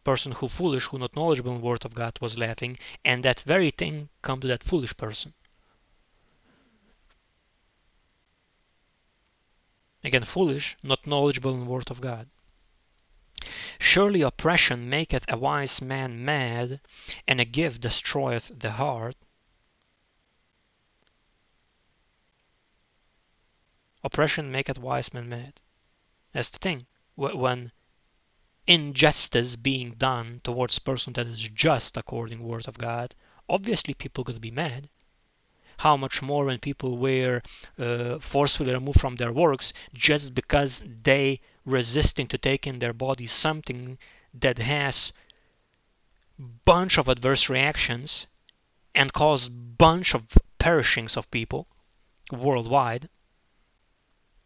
person who foolish who not knowledgeable in word of god was laughing and that very thing come to that foolish person again foolish not knowledgeable in word of god Surely oppression maketh a wise man mad, and a gift destroyeth the heart. Oppression maketh wise men mad. That's the thing. When injustice being done towards person that is just according word of God, obviously people gonna be mad. How much more when people were uh, forcefully removed from their works just because they resisting to take in their bodies something that has bunch of adverse reactions and cause bunch of perishings of people worldwide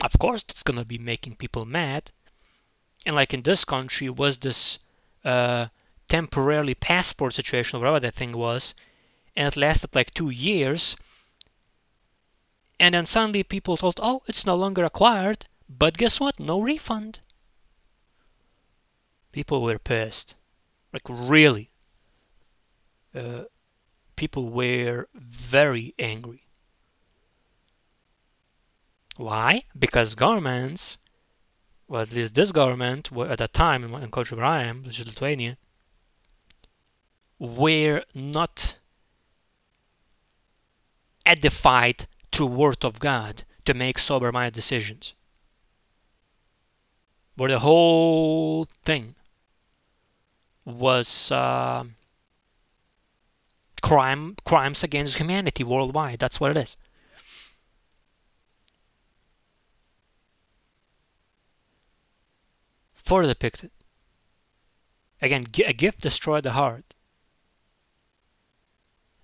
of course it's going to be making people mad. And like in this country was this uh, temporarily passport situation or whatever that thing was and it lasted like two years. And then suddenly people thought oh it's no longer acquired. But guess what? No refund. People were pissed. Like really. Uh, people were very angry why? Because governments, well, at least this government, at that time in, country where I am, which is Lithuania, were not edified through word of God to make sober-minded decisions. Where the whole thing was uh, crime, crimes against humanity worldwide. That's what it is. Further depicted. Again, a gift destroyed the heart.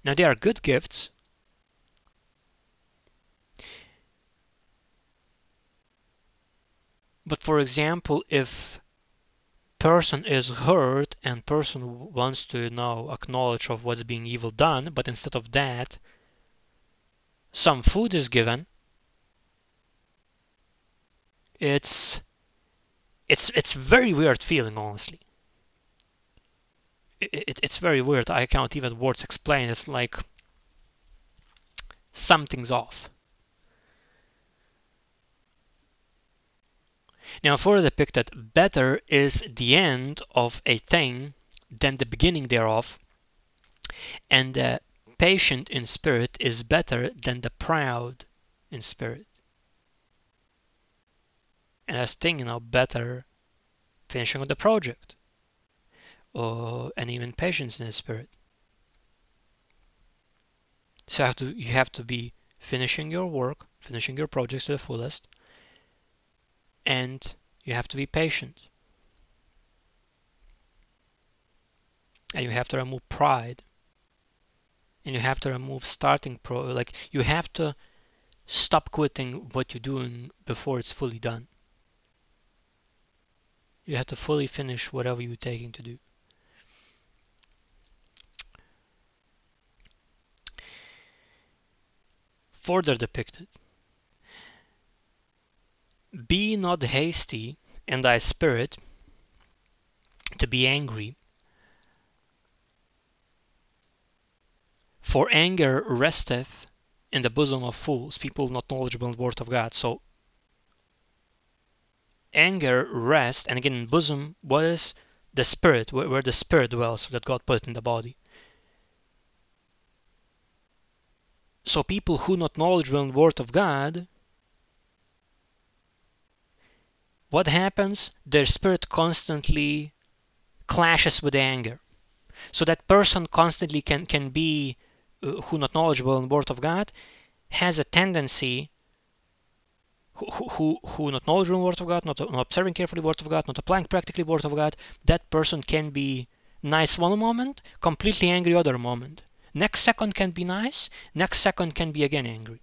Now, they are good gifts. But for example, if person is hurt and person wants to now acknowledge of what's being evil done, but instead of that, some food is given, it's it's it's very weird feeling honestly. It, it, it's very weird. I can't even words explain. It's like something's off. Now further depicted better is the end of a thing than the beginning thereof and the patient in spirit is better than the proud in spirit and as thing, you know, better finishing of the project or and even patience in the spirit. So have to you have to be finishing your work, finishing your projects to the fullest, and you have to be patient. And you have to remove pride. And you have to remove starting pro like you have to stop quitting what you're doing before it's fully done. You have to fully finish whatever you're taking to do. Further depicted. Be not hasty in thy spirit to be angry, for anger resteth in the bosom of fools, people not knowledgeable in the word of God. So anger rest, and again, bosom, what is the spirit, where, where the spirit dwells that God put in the body. So people who not knowledgeable in the word of God, what happens? Their spirit constantly clashes with anger. So that person constantly can, can be, uh, who not knowledgeable in the word of God, has a tendency who, who, who not knowledgeable Word of God, not, not observing carefully Word of God, not applying practically Word of God, that person can be nice one moment, completely angry other moment. Next second can be nice, next second can be again angry.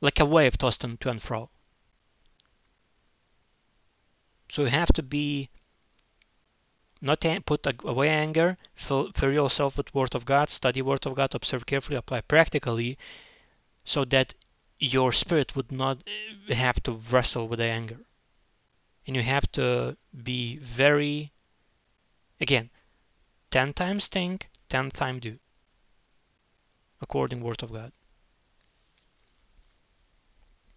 Like a wave tossed to and fro. So you have to be not put away anger, fill, fill yourself with Word of God, study Word of God, observe carefully, apply practically, so that your spirit would not uh, have to wrestle with the anger. And you have to be very, again, 10 times think, 10 times do, according word of God.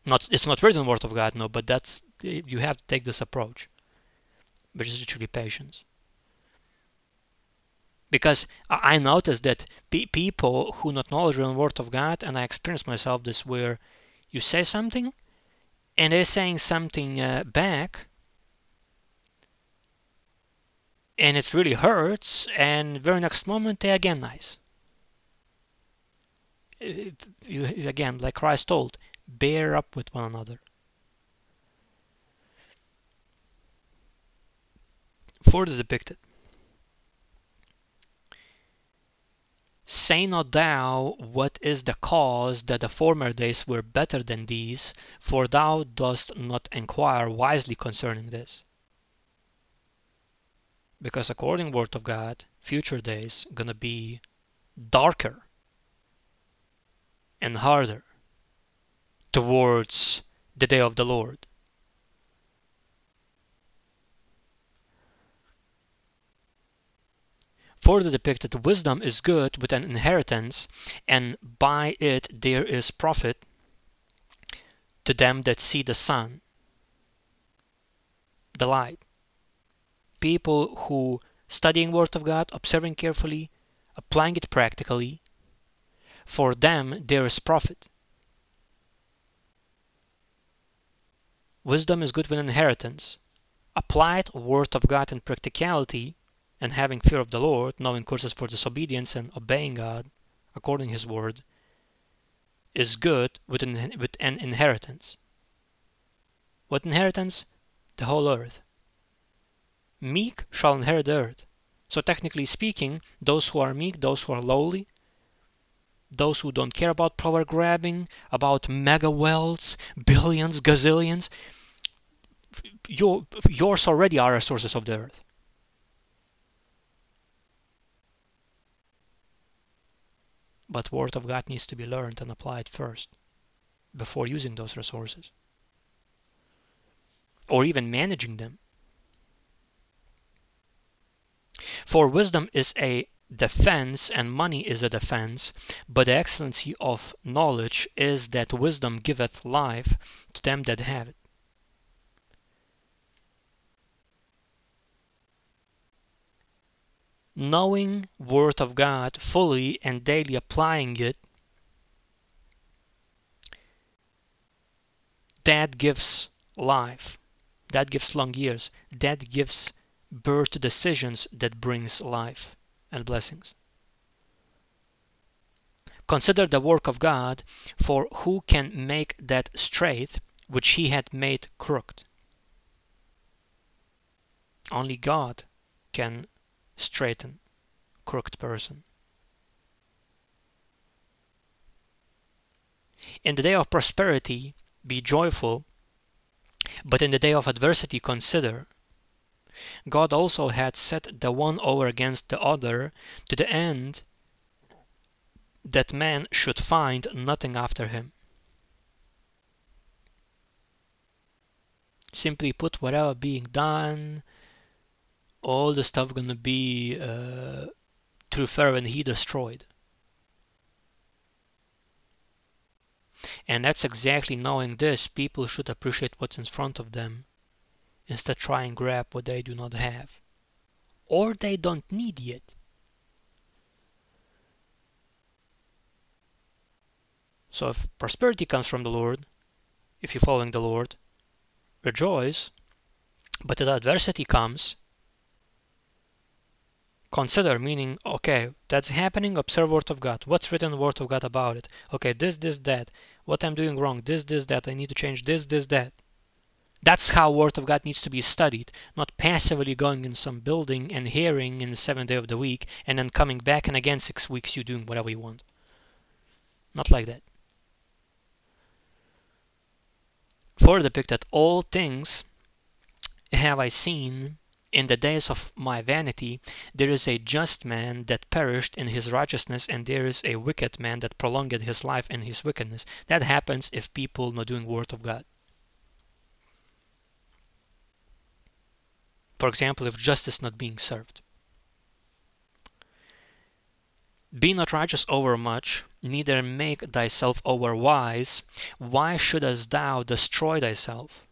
Not, it's not written word of God, no, but that's, you have to take this approach. which is literally patience. Because I noticed that pe- people who not knowledgeable in the Word of God, and I experienced myself this, where you say something, and they're saying something uh, back, and it really hurts, and very next moment they again nice. You, again, like Christ told, bear up with one another. Further depicted. Say not thou what is the cause that the former days were better than these, for thou dost not enquire wisely concerning this. Because according word of God, future days gonna be darker and harder towards the day of the Lord. Further depicted, wisdom is good with an inheritance, and by it there is profit to them that see the sun, the light. People who studying Word of God, observing carefully, applying it practically, for them there is profit. Wisdom is good with an inheritance. Applied Word of God in practicality and having fear of the Lord, knowing curses for disobedience and obeying God according His word, is good with an, with an inheritance. What inheritance? The whole earth. Meek shall inherit the earth. So, technically speaking, those who are meek, those who are lowly, those who don't care about power grabbing, about mega wealths, billions, gazillions, your, yours already are resources of the earth. But Word of God needs to be learned and applied first before using those resources or even managing them. For wisdom is a defense and money is a defense, but the excellency of knowledge is that wisdom giveth life to them that have it. Knowing Word of God fully and daily applying it, that gives life, that gives long years, that gives birth to decisions that brings life and blessings. Consider the work of God, for who can make that straight which he had made crooked? Only God can straighten crooked person. In the day of prosperity, be joyful, but in the day of adversity, consider. God also had set the one over against the other to the end that man should find nothing after him. Simply put, whatever being done, all the stuff gonna be uh, through Pharaoh and he destroyed. And that's exactly knowing this, people should appreciate what's in front of them instead try and grab what they do not have or they don't need yet. So if prosperity comes from the Lord, if you're following the Lord, rejoice. But if adversity comes, consider meaning okay that's happening observe word of god. What's written word of god about it? Okay this this that. What i'm doing wrong? This this that. I need to change this this that. That's how word of god needs to be studied not passively going in some building and hearing in the seventh day of the week and then coming back and again six weeks you doing whatever you want. Not like that. Further depicted all things have i seen in the days of my vanity, there is a just man that perished in his righteousness, and there is a wicked man that prolonged his life in his wickedness. That happens if people not doing word of God. For example, if justice not being served. Be not righteous overmuch, neither make thyself over wise. Why shouldest thou destroy thyself?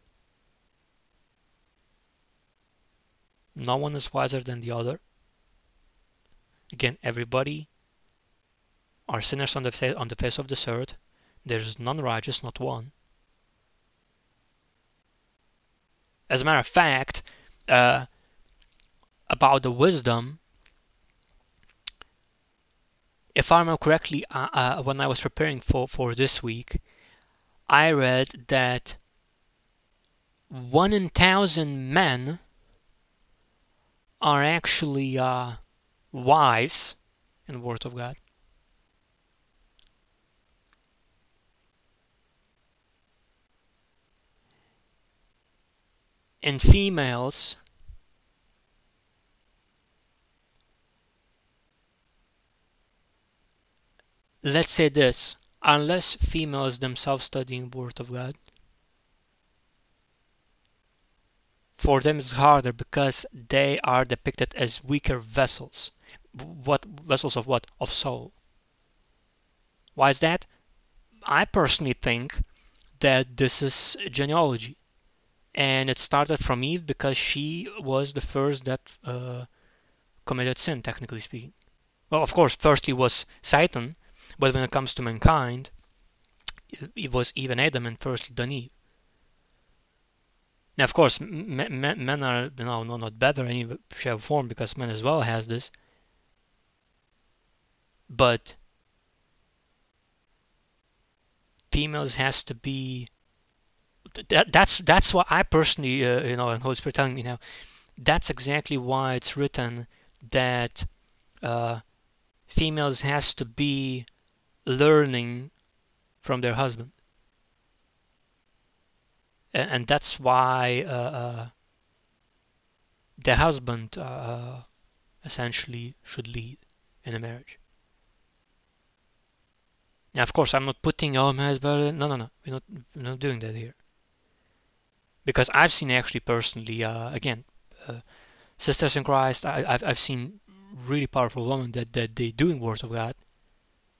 No one is wiser than the other. Again, everybody are sinners on the, on the face of this earth. There is none righteous, not one. As a matter of fact, uh, about the wisdom, if I remember correctly, uh, uh, when I was preparing for, for this week, I read that one in thousand men are actually uh, wise in the Word of God. And females, let's say this, unless females themselves studying the Word of God, for them it's harder because they are depicted as weaker vessels. What vessels of what? Of soul. Why is that? I personally think that this is genealogy. And it started from Eve because she was the first that uh, committed sin, technically speaking. Well, of course, firstly was Satan, but when it comes to mankind, it was Eve and Adam and firstly then Eve. Now, of course, men are you know not better in any shape or form because men as well has this. But females has to be. That, that's that's why I personally, uh, you know, and Holy Spirit telling me now, that's exactly why it's written that uh, females has to be learning from their husband and that's why uh, uh, the husband uh, essentially should lead in a marriage. Now, of course, I'm not putting oh man, no, no, no, we're not, we're not doing that here, because I've seen actually personally, uh, again, uh, sisters in Christ, I, have I've seen really powerful women that that they doing Word of God,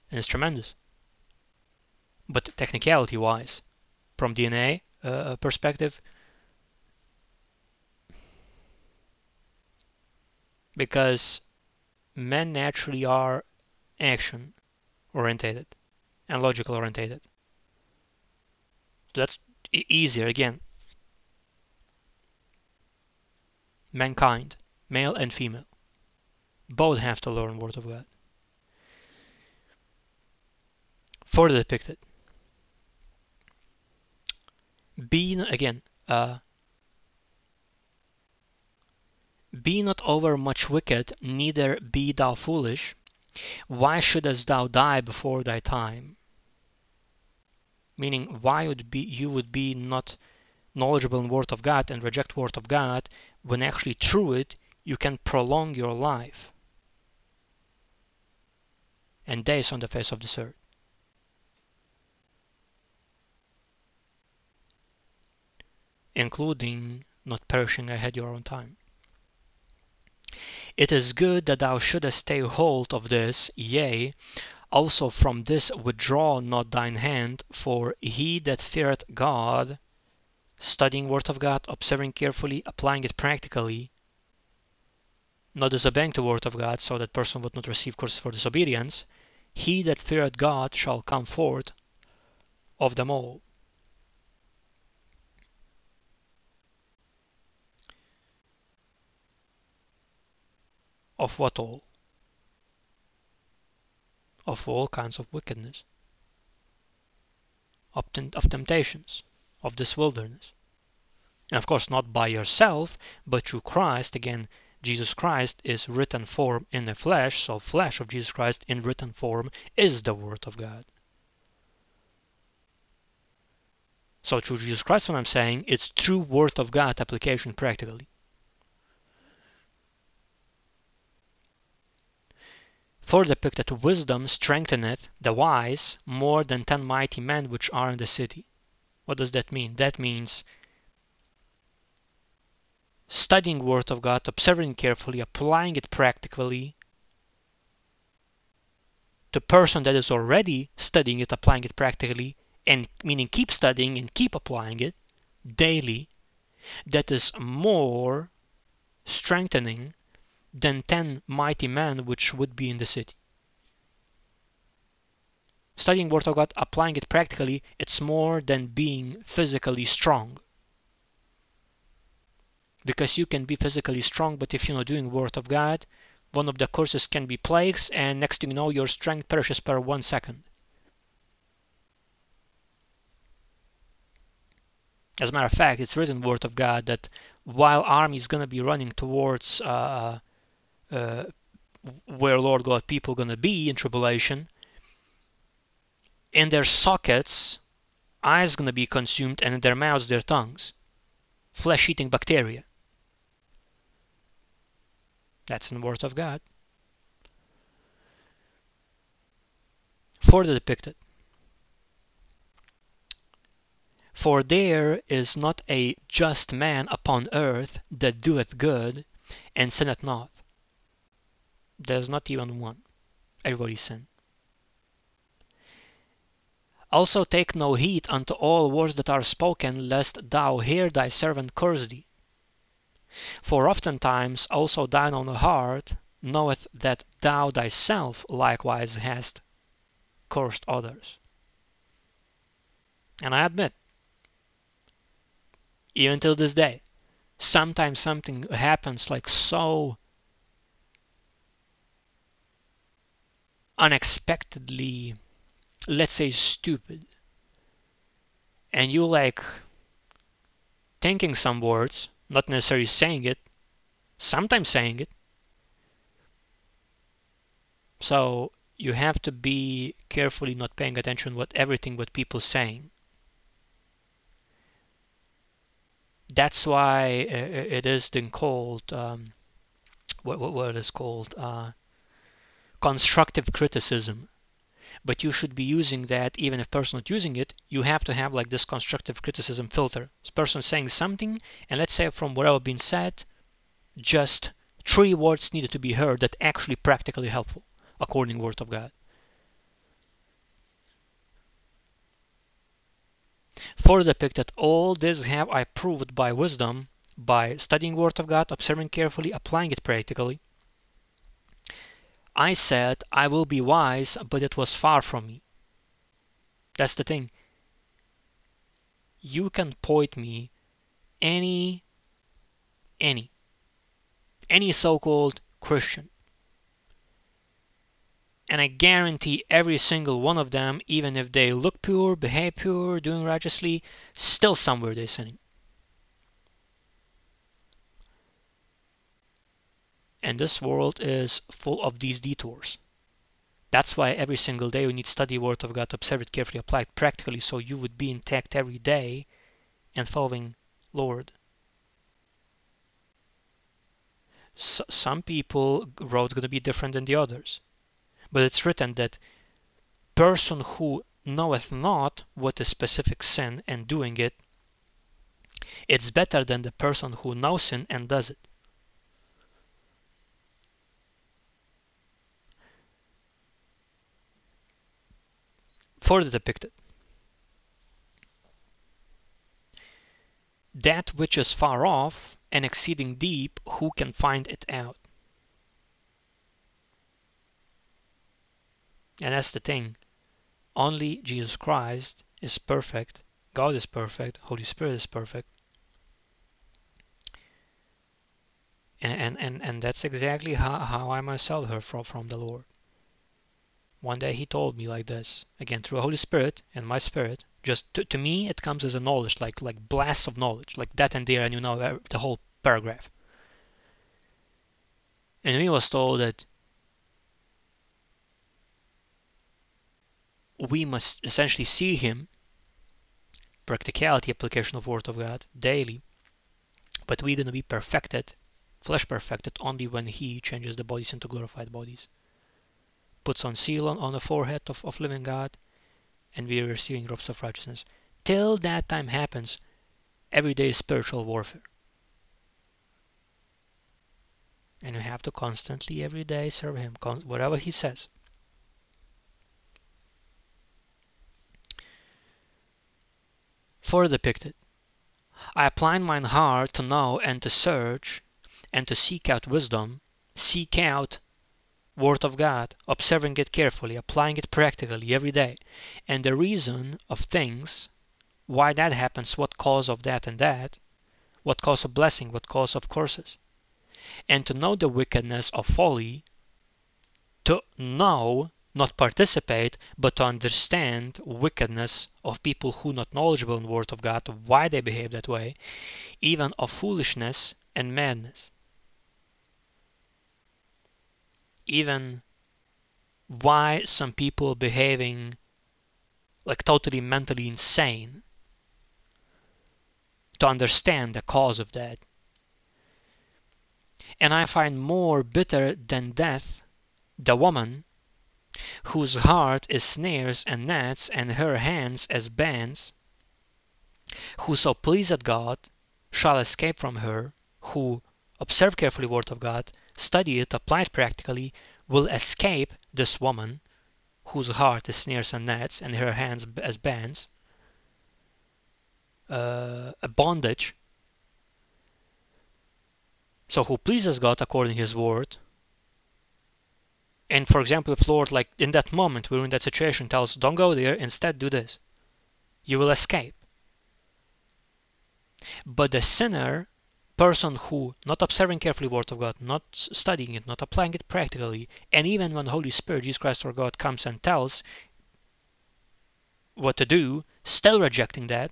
and it's tremendous. But technicality-wise, from DNA, uh, perspective because men naturally are action orientated and logical orientated. That's easier again. Mankind, male and female, both have to learn Word of God. Further depicted be again uh, be not over much wicked neither be thou foolish. Why shouldest thou die before thy time? Meaning why would be you would be not knowledgeable in word of god and reject word of god when actually through it you can prolong your life. And days on the face of this earth including not perishing ahead your own time. It is good that thou shouldest stay hold of this, yea, also from this withdraw not thine hand, for he that feareth God, studying word of God, observing carefully, applying it practically, not disobeying the word of God, so that person would not receive curses for disobedience, he that feareth God shall come forth of them all. Of what all? Of all kinds of wickedness, of, of temptations, of this wilderness. And of course, not by yourself, but through Christ. Again, Jesus Christ is written form in the flesh, so flesh of Jesus Christ in written form is the Word of God. So through Jesus Christ, what I'm saying, it's true Word of God application practically. For the depicted wisdom strengtheneth the wise more than ten mighty men which are in the city. What does that mean? That means studying Word of God, observing carefully, applying it practically. The person that is already studying it, applying it practically, and meaning keep studying and keep applying it daily, that is more strengthening than ten mighty men which would be in the city. Studying Word of God, applying it practically, it's more than being physically strong. Because you can be physically strong, but if you're not doing Word of God, one of the courses can be plagues, and next thing you know, your strength perishes per one second. As a matter of fact, it's written Word of God that while army is gonna be running towards uh, uh, where Lord God people gonna be in tribulation, in their sockets, eyes gonna be consumed, and in their mouths, their tongues, flesh-eating bacteria. That's in the Word of God. Further depicted. For there is not a just man upon earth that doeth good and sinneth not. There's not even one. Everybody sin. Also take no heed unto all words that are spoken, lest thou hear thy servant curse thee. For oftentimes also thine own heart knoweth that thou thyself likewise hast cursed others. And I admit, even till this day. Sometimes something happens like so unexpectedly, let's say stupid, and you like thinking some words, not necessarily saying it, sometimes saying it. So you have to be carefully not paying attention what everything what people saying that's why uh, it is then called um, what, what, what is called uh, constructive criticism but you should be using that even if person not using it you have to have like this constructive criticism filter this person saying something and let's say from whatever been said just three words needed to be heard that actually practically helpful according word of god Further depicted, all this have I proved by wisdom, by studying Word of God, observing carefully, applying it practically. I said, I will be wise, but it was far from me. That's the thing. You can point me any, any, any so-called Christian and I guarantee every single one of them, even if they look pure, behave pure, doing righteously, still somewhere they're sinning. And this world is full of these detours. That's why every single day we need to study Word of God, observe it carefully, apply it practically, so you would be intact every day and following Lord. So, some people road's gonna be different than the others. But it's written that person who knoweth not what is specific sin and doing it, it's better than the person who knows sin and does it. Further depicted. That which is far off and exceeding deep, who can find it out? And that's the thing. Only Jesus Christ is perfect. God is perfect. Holy Spirit is perfect. And, and, and that's exactly how, how I myself heard from, from the Lord. One day he told me like this, again through the Holy Spirit and my spirit. Just to, to me, it comes as a knowledge, like like blast of knowledge, like that and there, and you know the whole paragraph. And he was told that we must essentially see him practicality application of word of god daily but we're to be perfected flesh perfected only when he changes the bodies into glorified bodies puts on seal on, on the forehead of, of living god and we are receiving robes of righteousness. Till that time happens every day is spiritual warfare. And you have to constantly every day serve him whatever he says. Further depicted. I applied mine heart to know and to search, and to seek out wisdom, seek out Word of God, observing it carefully, applying it practically every day, and the reason of things, why that happens, what cause of that and that, what cause of blessing, what cause of curses, and to know the wickedness of folly, to know, not participate, but to understand wickedness of people who not knowledgeable in Word of God, why they behave that way, even of foolishness and madness. Even why some people behaving like totally mentally insane to understand the cause of that. And I find more bitter than death the woman whose heart is snares and nets and her hands as bands. Whoso pleaseth God shall escape from her, who observe carefully word of God, study it, applied practically, will escape this woman whose heart is snares and nets and her hands as bands, uh, a bondage. So who pleases God according to his word, and for example, if Lord, like in that moment, we're in that situation, tells, don't go there, instead do this, you will escape. But the sinner, person who not observing carefully word of God, not studying it, not applying it practically, and even when Holy Spirit, Jesus Christ or God, comes and tells what to do, still rejecting that,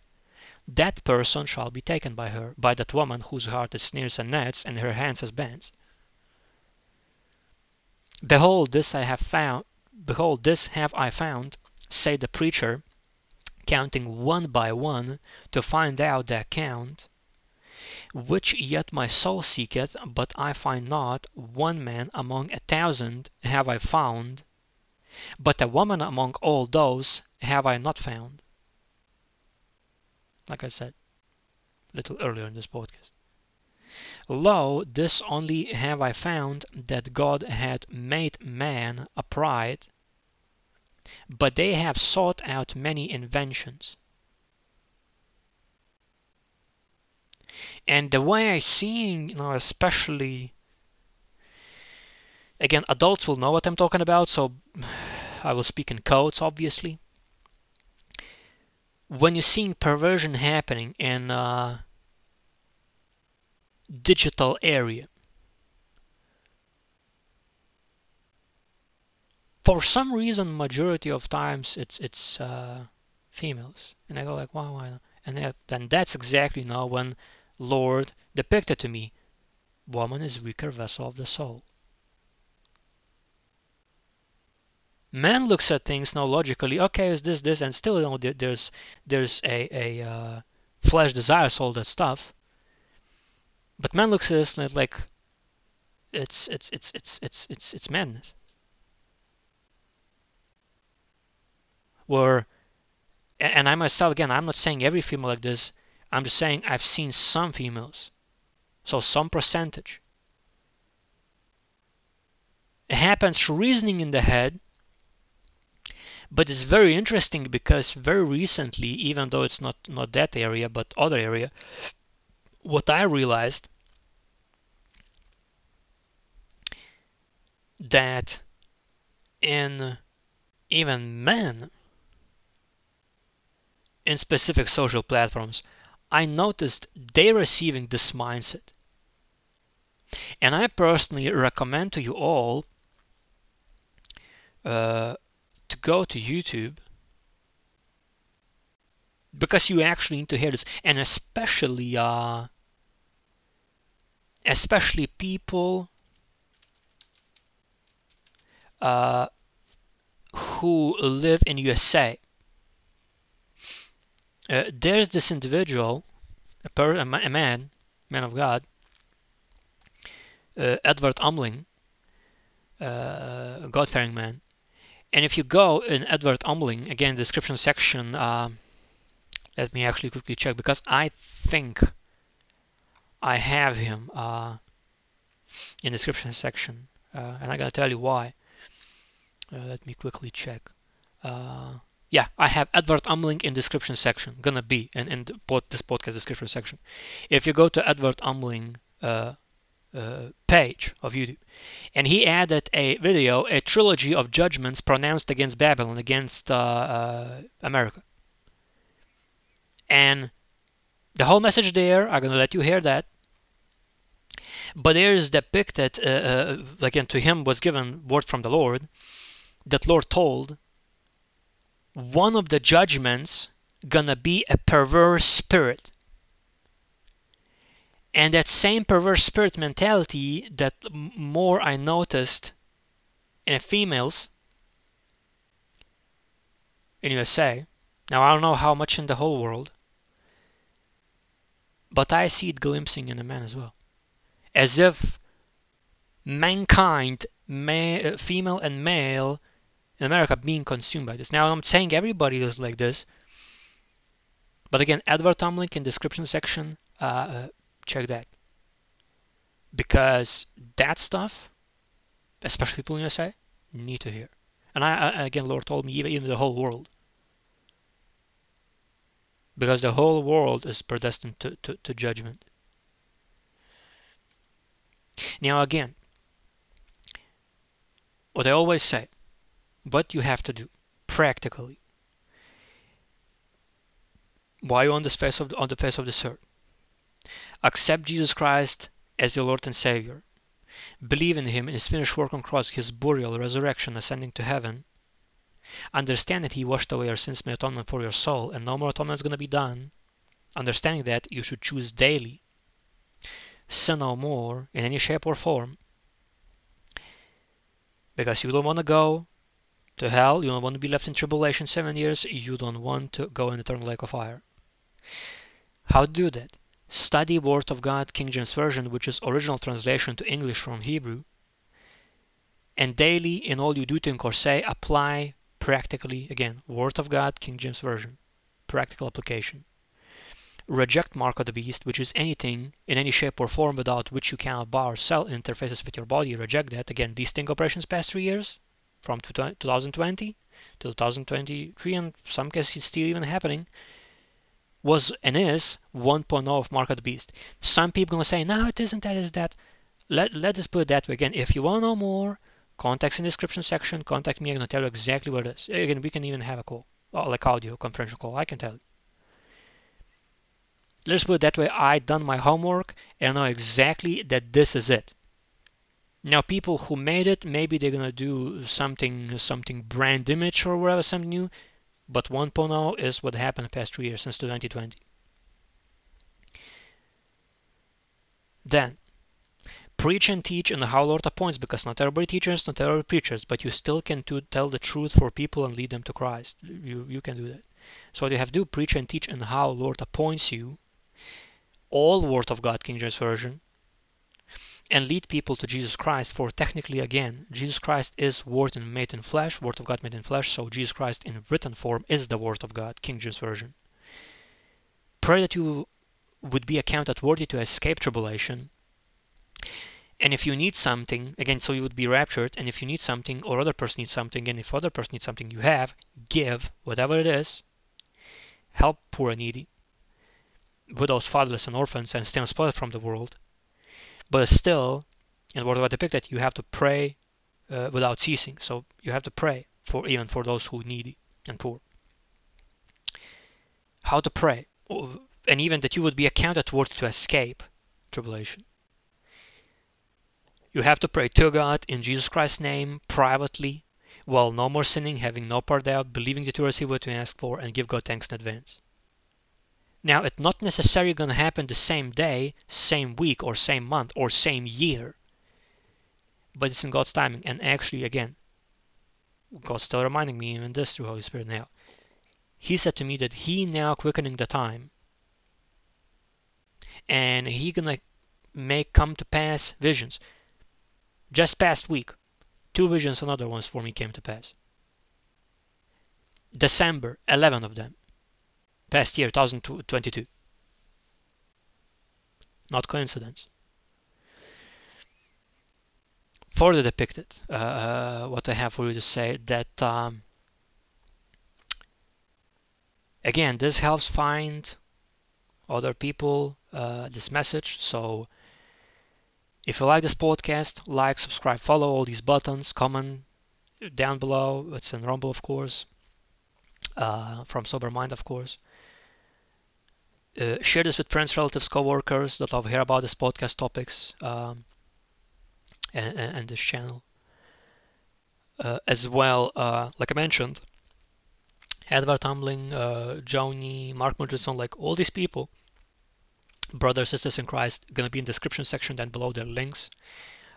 that person shall be taken by her, by that woman whose heart is snares and nets, and her hands as bands. Behold, this I have found, behold, this have I found, said the preacher, counting one by one to find out the account, which yet my soul seeketh, but I find not one man among a thousand have I found, but a woman among all those have I not found. Like I said a little earlier in this podcast. Lo, this only have I found, that God had made man upright, but they have sought out many inventions. And the way I see, you know, especially, again, adults will know what I'm talking about, so <sighs> I will speak in codes, obviously. When you're seeing perversion happening in uh, digital area. For some reason, majority of times it's it's uh, females, and I go like, why? And that, then that's exactly now when Lord depicted to me, woman is weaker vessel of the soul. Man looks at things now logically. Okay, is this this, and still you know there's there's a a uh, flesh desires all that stuff. But man looks at this and it's like it's it's it's it's it's it's it's madness. Where and I myself again I'm not saying every female like this, I'm just saying I've seen some females. So some percentage. It happens through reasoning in the head, but it's very interesting because very recently, even though it's not not that area but other area, what I realized that in even men in specific social platforms, I noticed they're receiving this mindset. And I personally recommend to you all uh, to go to YouTube because you actually need to hear this, and especially uh, especially people uh, who live in USA. Uh, there's this individual, a, per, a, man, man of God, uh, Edward Umling, uh, a God-fearing man. And if you go in Edward Umling, again, description section, uh, let me actually quickly check because I think I have him uh, in the description section, uh, and I'm gonna tell you why. Uh, let me quickly check. Yeah, I have Edward Umling in description section. Gonna be in, in pod, this podcast description section. If you go to Edward Umling uh, uh, page of YouTube, and he added a video, a trilogy of judgments pronounced against Babylon, against uh, uh, America. And the whole message there, I'm gonna let you hear that. But there is depicted, uh, uh, again, to him was given word from the Lord that Lord told one of the judgments gonna be a perverse spirit and that same perverse spirit mentality that more I noticed in females in USA. Now I don't know how much in the whole world, but I see it glimpsing in a man as well, as if mankind, ma- uh, female and male, in America being consumed by this. Now I'm saying everybody is like this, but again, Edward Tomlin in description section. Uh, uh check that because that stuff, especially people in USA, need to hear. And I, I again, Lord told me even, even the whole world, because the whole world is predestined to, to, to judgment. Now again, what I always say, what you have to do practically you're on the face of the, on the face of the earth Accept Jesus Christ as your Lord and Savior. Believe in Him in His finished work on cross, His burial, resurrection, ascending to heaven. Understand that He washed away your sins, made atonement for your soul, and no more atonement is going to be done. Understanding that you should choose daily. Sin no more in any shape or form. Because you don't want to go to hell, you don't want to be left in tribulation seven years, you don't want to go in eternal lake of fire. How to do that? Study Word of God King James Version, which is original translation to English from Hebrew. And daily, in all you do, think or say, apply practically, again, Word of God King James Version, practical application. Reject mark of the beast, which is anything in any shape or form without which you cannot buy or sell interfaces with your body. Reject that. Again, these sting operations past three years, from 2020 to 2023, and some cases it's still even happening was and is 1.0 of Market Beast. Some people gonna say, no, it isn't that, is that. Let, let's put it that way. Again, if you want to know more, contacts in the description section, contact me. I'm gonna tell you exactly what it is. Again, we can even have a call, like audio conferential call. I can tell you. Let's put it that way. I done my homework and I know exactly that this is it. Now, people who made it, maybe they're gonna do something, something brand image or whatever, something new but 1.0 is what happened the past three years since 2020. Then, preach and teach in how Lord appoints, because not everybody teaches, not everybody preaches, but you still can to tell the truth for people and lead them to Christ. You, you can do that. So what you have to do, preach and teach in how Lord appoints you. All Word of God, King James Version, and lead people to Jesus Christ. For technically, again, Jesus Christ is Word and made in flesh, Word of God made in flesh, so Jesus Christ in written form is the Word of God, King James Version. Pray that you would be accounted worthy to escape tribulation. And if you need something, again, so you would be raptured, and if you need something or other person needs something, and if other person needs something you have, give, whatever it is, help poor and needy, widows, fatherless, and orphans, and stay unspoiled from the world but still, in what I depicted, you have to pray uh, without ceasing. So you have to pray for even for those who needy and poor. How to pray, and even that you would be accounted worthy to escape tribulation. You have to pray to God in Jesus Christ's name privately, while no more sinning, having no part thereof, believing that you receive what you ask for, and give God thanks in advance. Now, it's not necessarily going to happen the same day, same week, or same month, or same year. But it's in God's timing. And actually, again, God's still reminding me even this through Holy Spirit now. He said to me that He now quickening the time. And He gonna make come to pass visions. Just past week, two visions and other ones for me came to pass. December, 11 of them past year 2022 not coincidence further depicted uh, uh, what I have for you to say that um, again this helps find other people uh, this message so If you like this podcast, like, subscribe, follow all these buttons, comment down below. It's in Rumble, of course, uh, from Sober Mind, of course. Uh, share this with friends, relatives, co-workers that love hear about this podcast topics um, and, and, this channel. Uh, as well, uh, like I mentioned, Edward Tumbling, uh, Joni, Mark Murchison, like all these people, brothers, sisters in Christ, gonna be in the description section down below their links.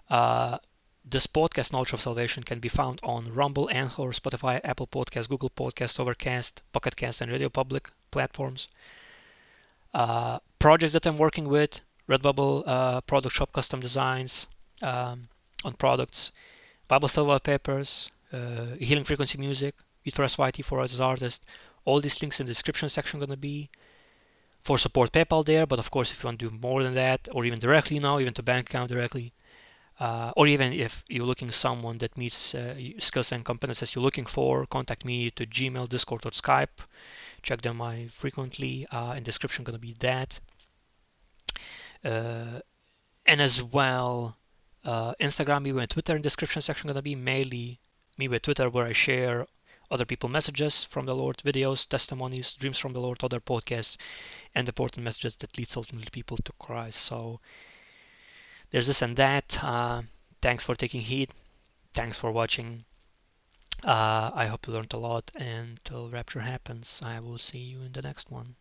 Uh, this podcast, Knowledge of Salvation, can be found on Rumble, Anchor, Spotify, Apple Podcast, Google Podcast, Overcast, Pocket Cast, and Radio Public platforms. Uh, projects that I'm working with, Redbubble, uh, Product Shop Custom Designs um, on products, Bible Study Wallpapers, uh, Healing Frequency Music, E4SYT for us as artist. All these links in the description section going to be for support PayPal there. But of course, if you want to do more than that, or even directly now, even to bank account directly, uh, or even if you're looking someone that meets uh, skills and competences you're looking for, contact me to Gmail, Discord, or Skype. Check them out frequently. Uh, in description to be that. Uh, and as well, uh, Instagram, MeWe and Twitter in description section to be mainly me with Twitter where I share other people messages from the Lord, videos, testimonies, dreams from the Lord, other podcasts, and important messages that leads ultimately people to Christ. So there's this and that. Uh, thanks for taking heed. Thanks for watching. Uh, I hope you learned a lot. And till rapture happens, I will see you in the next one.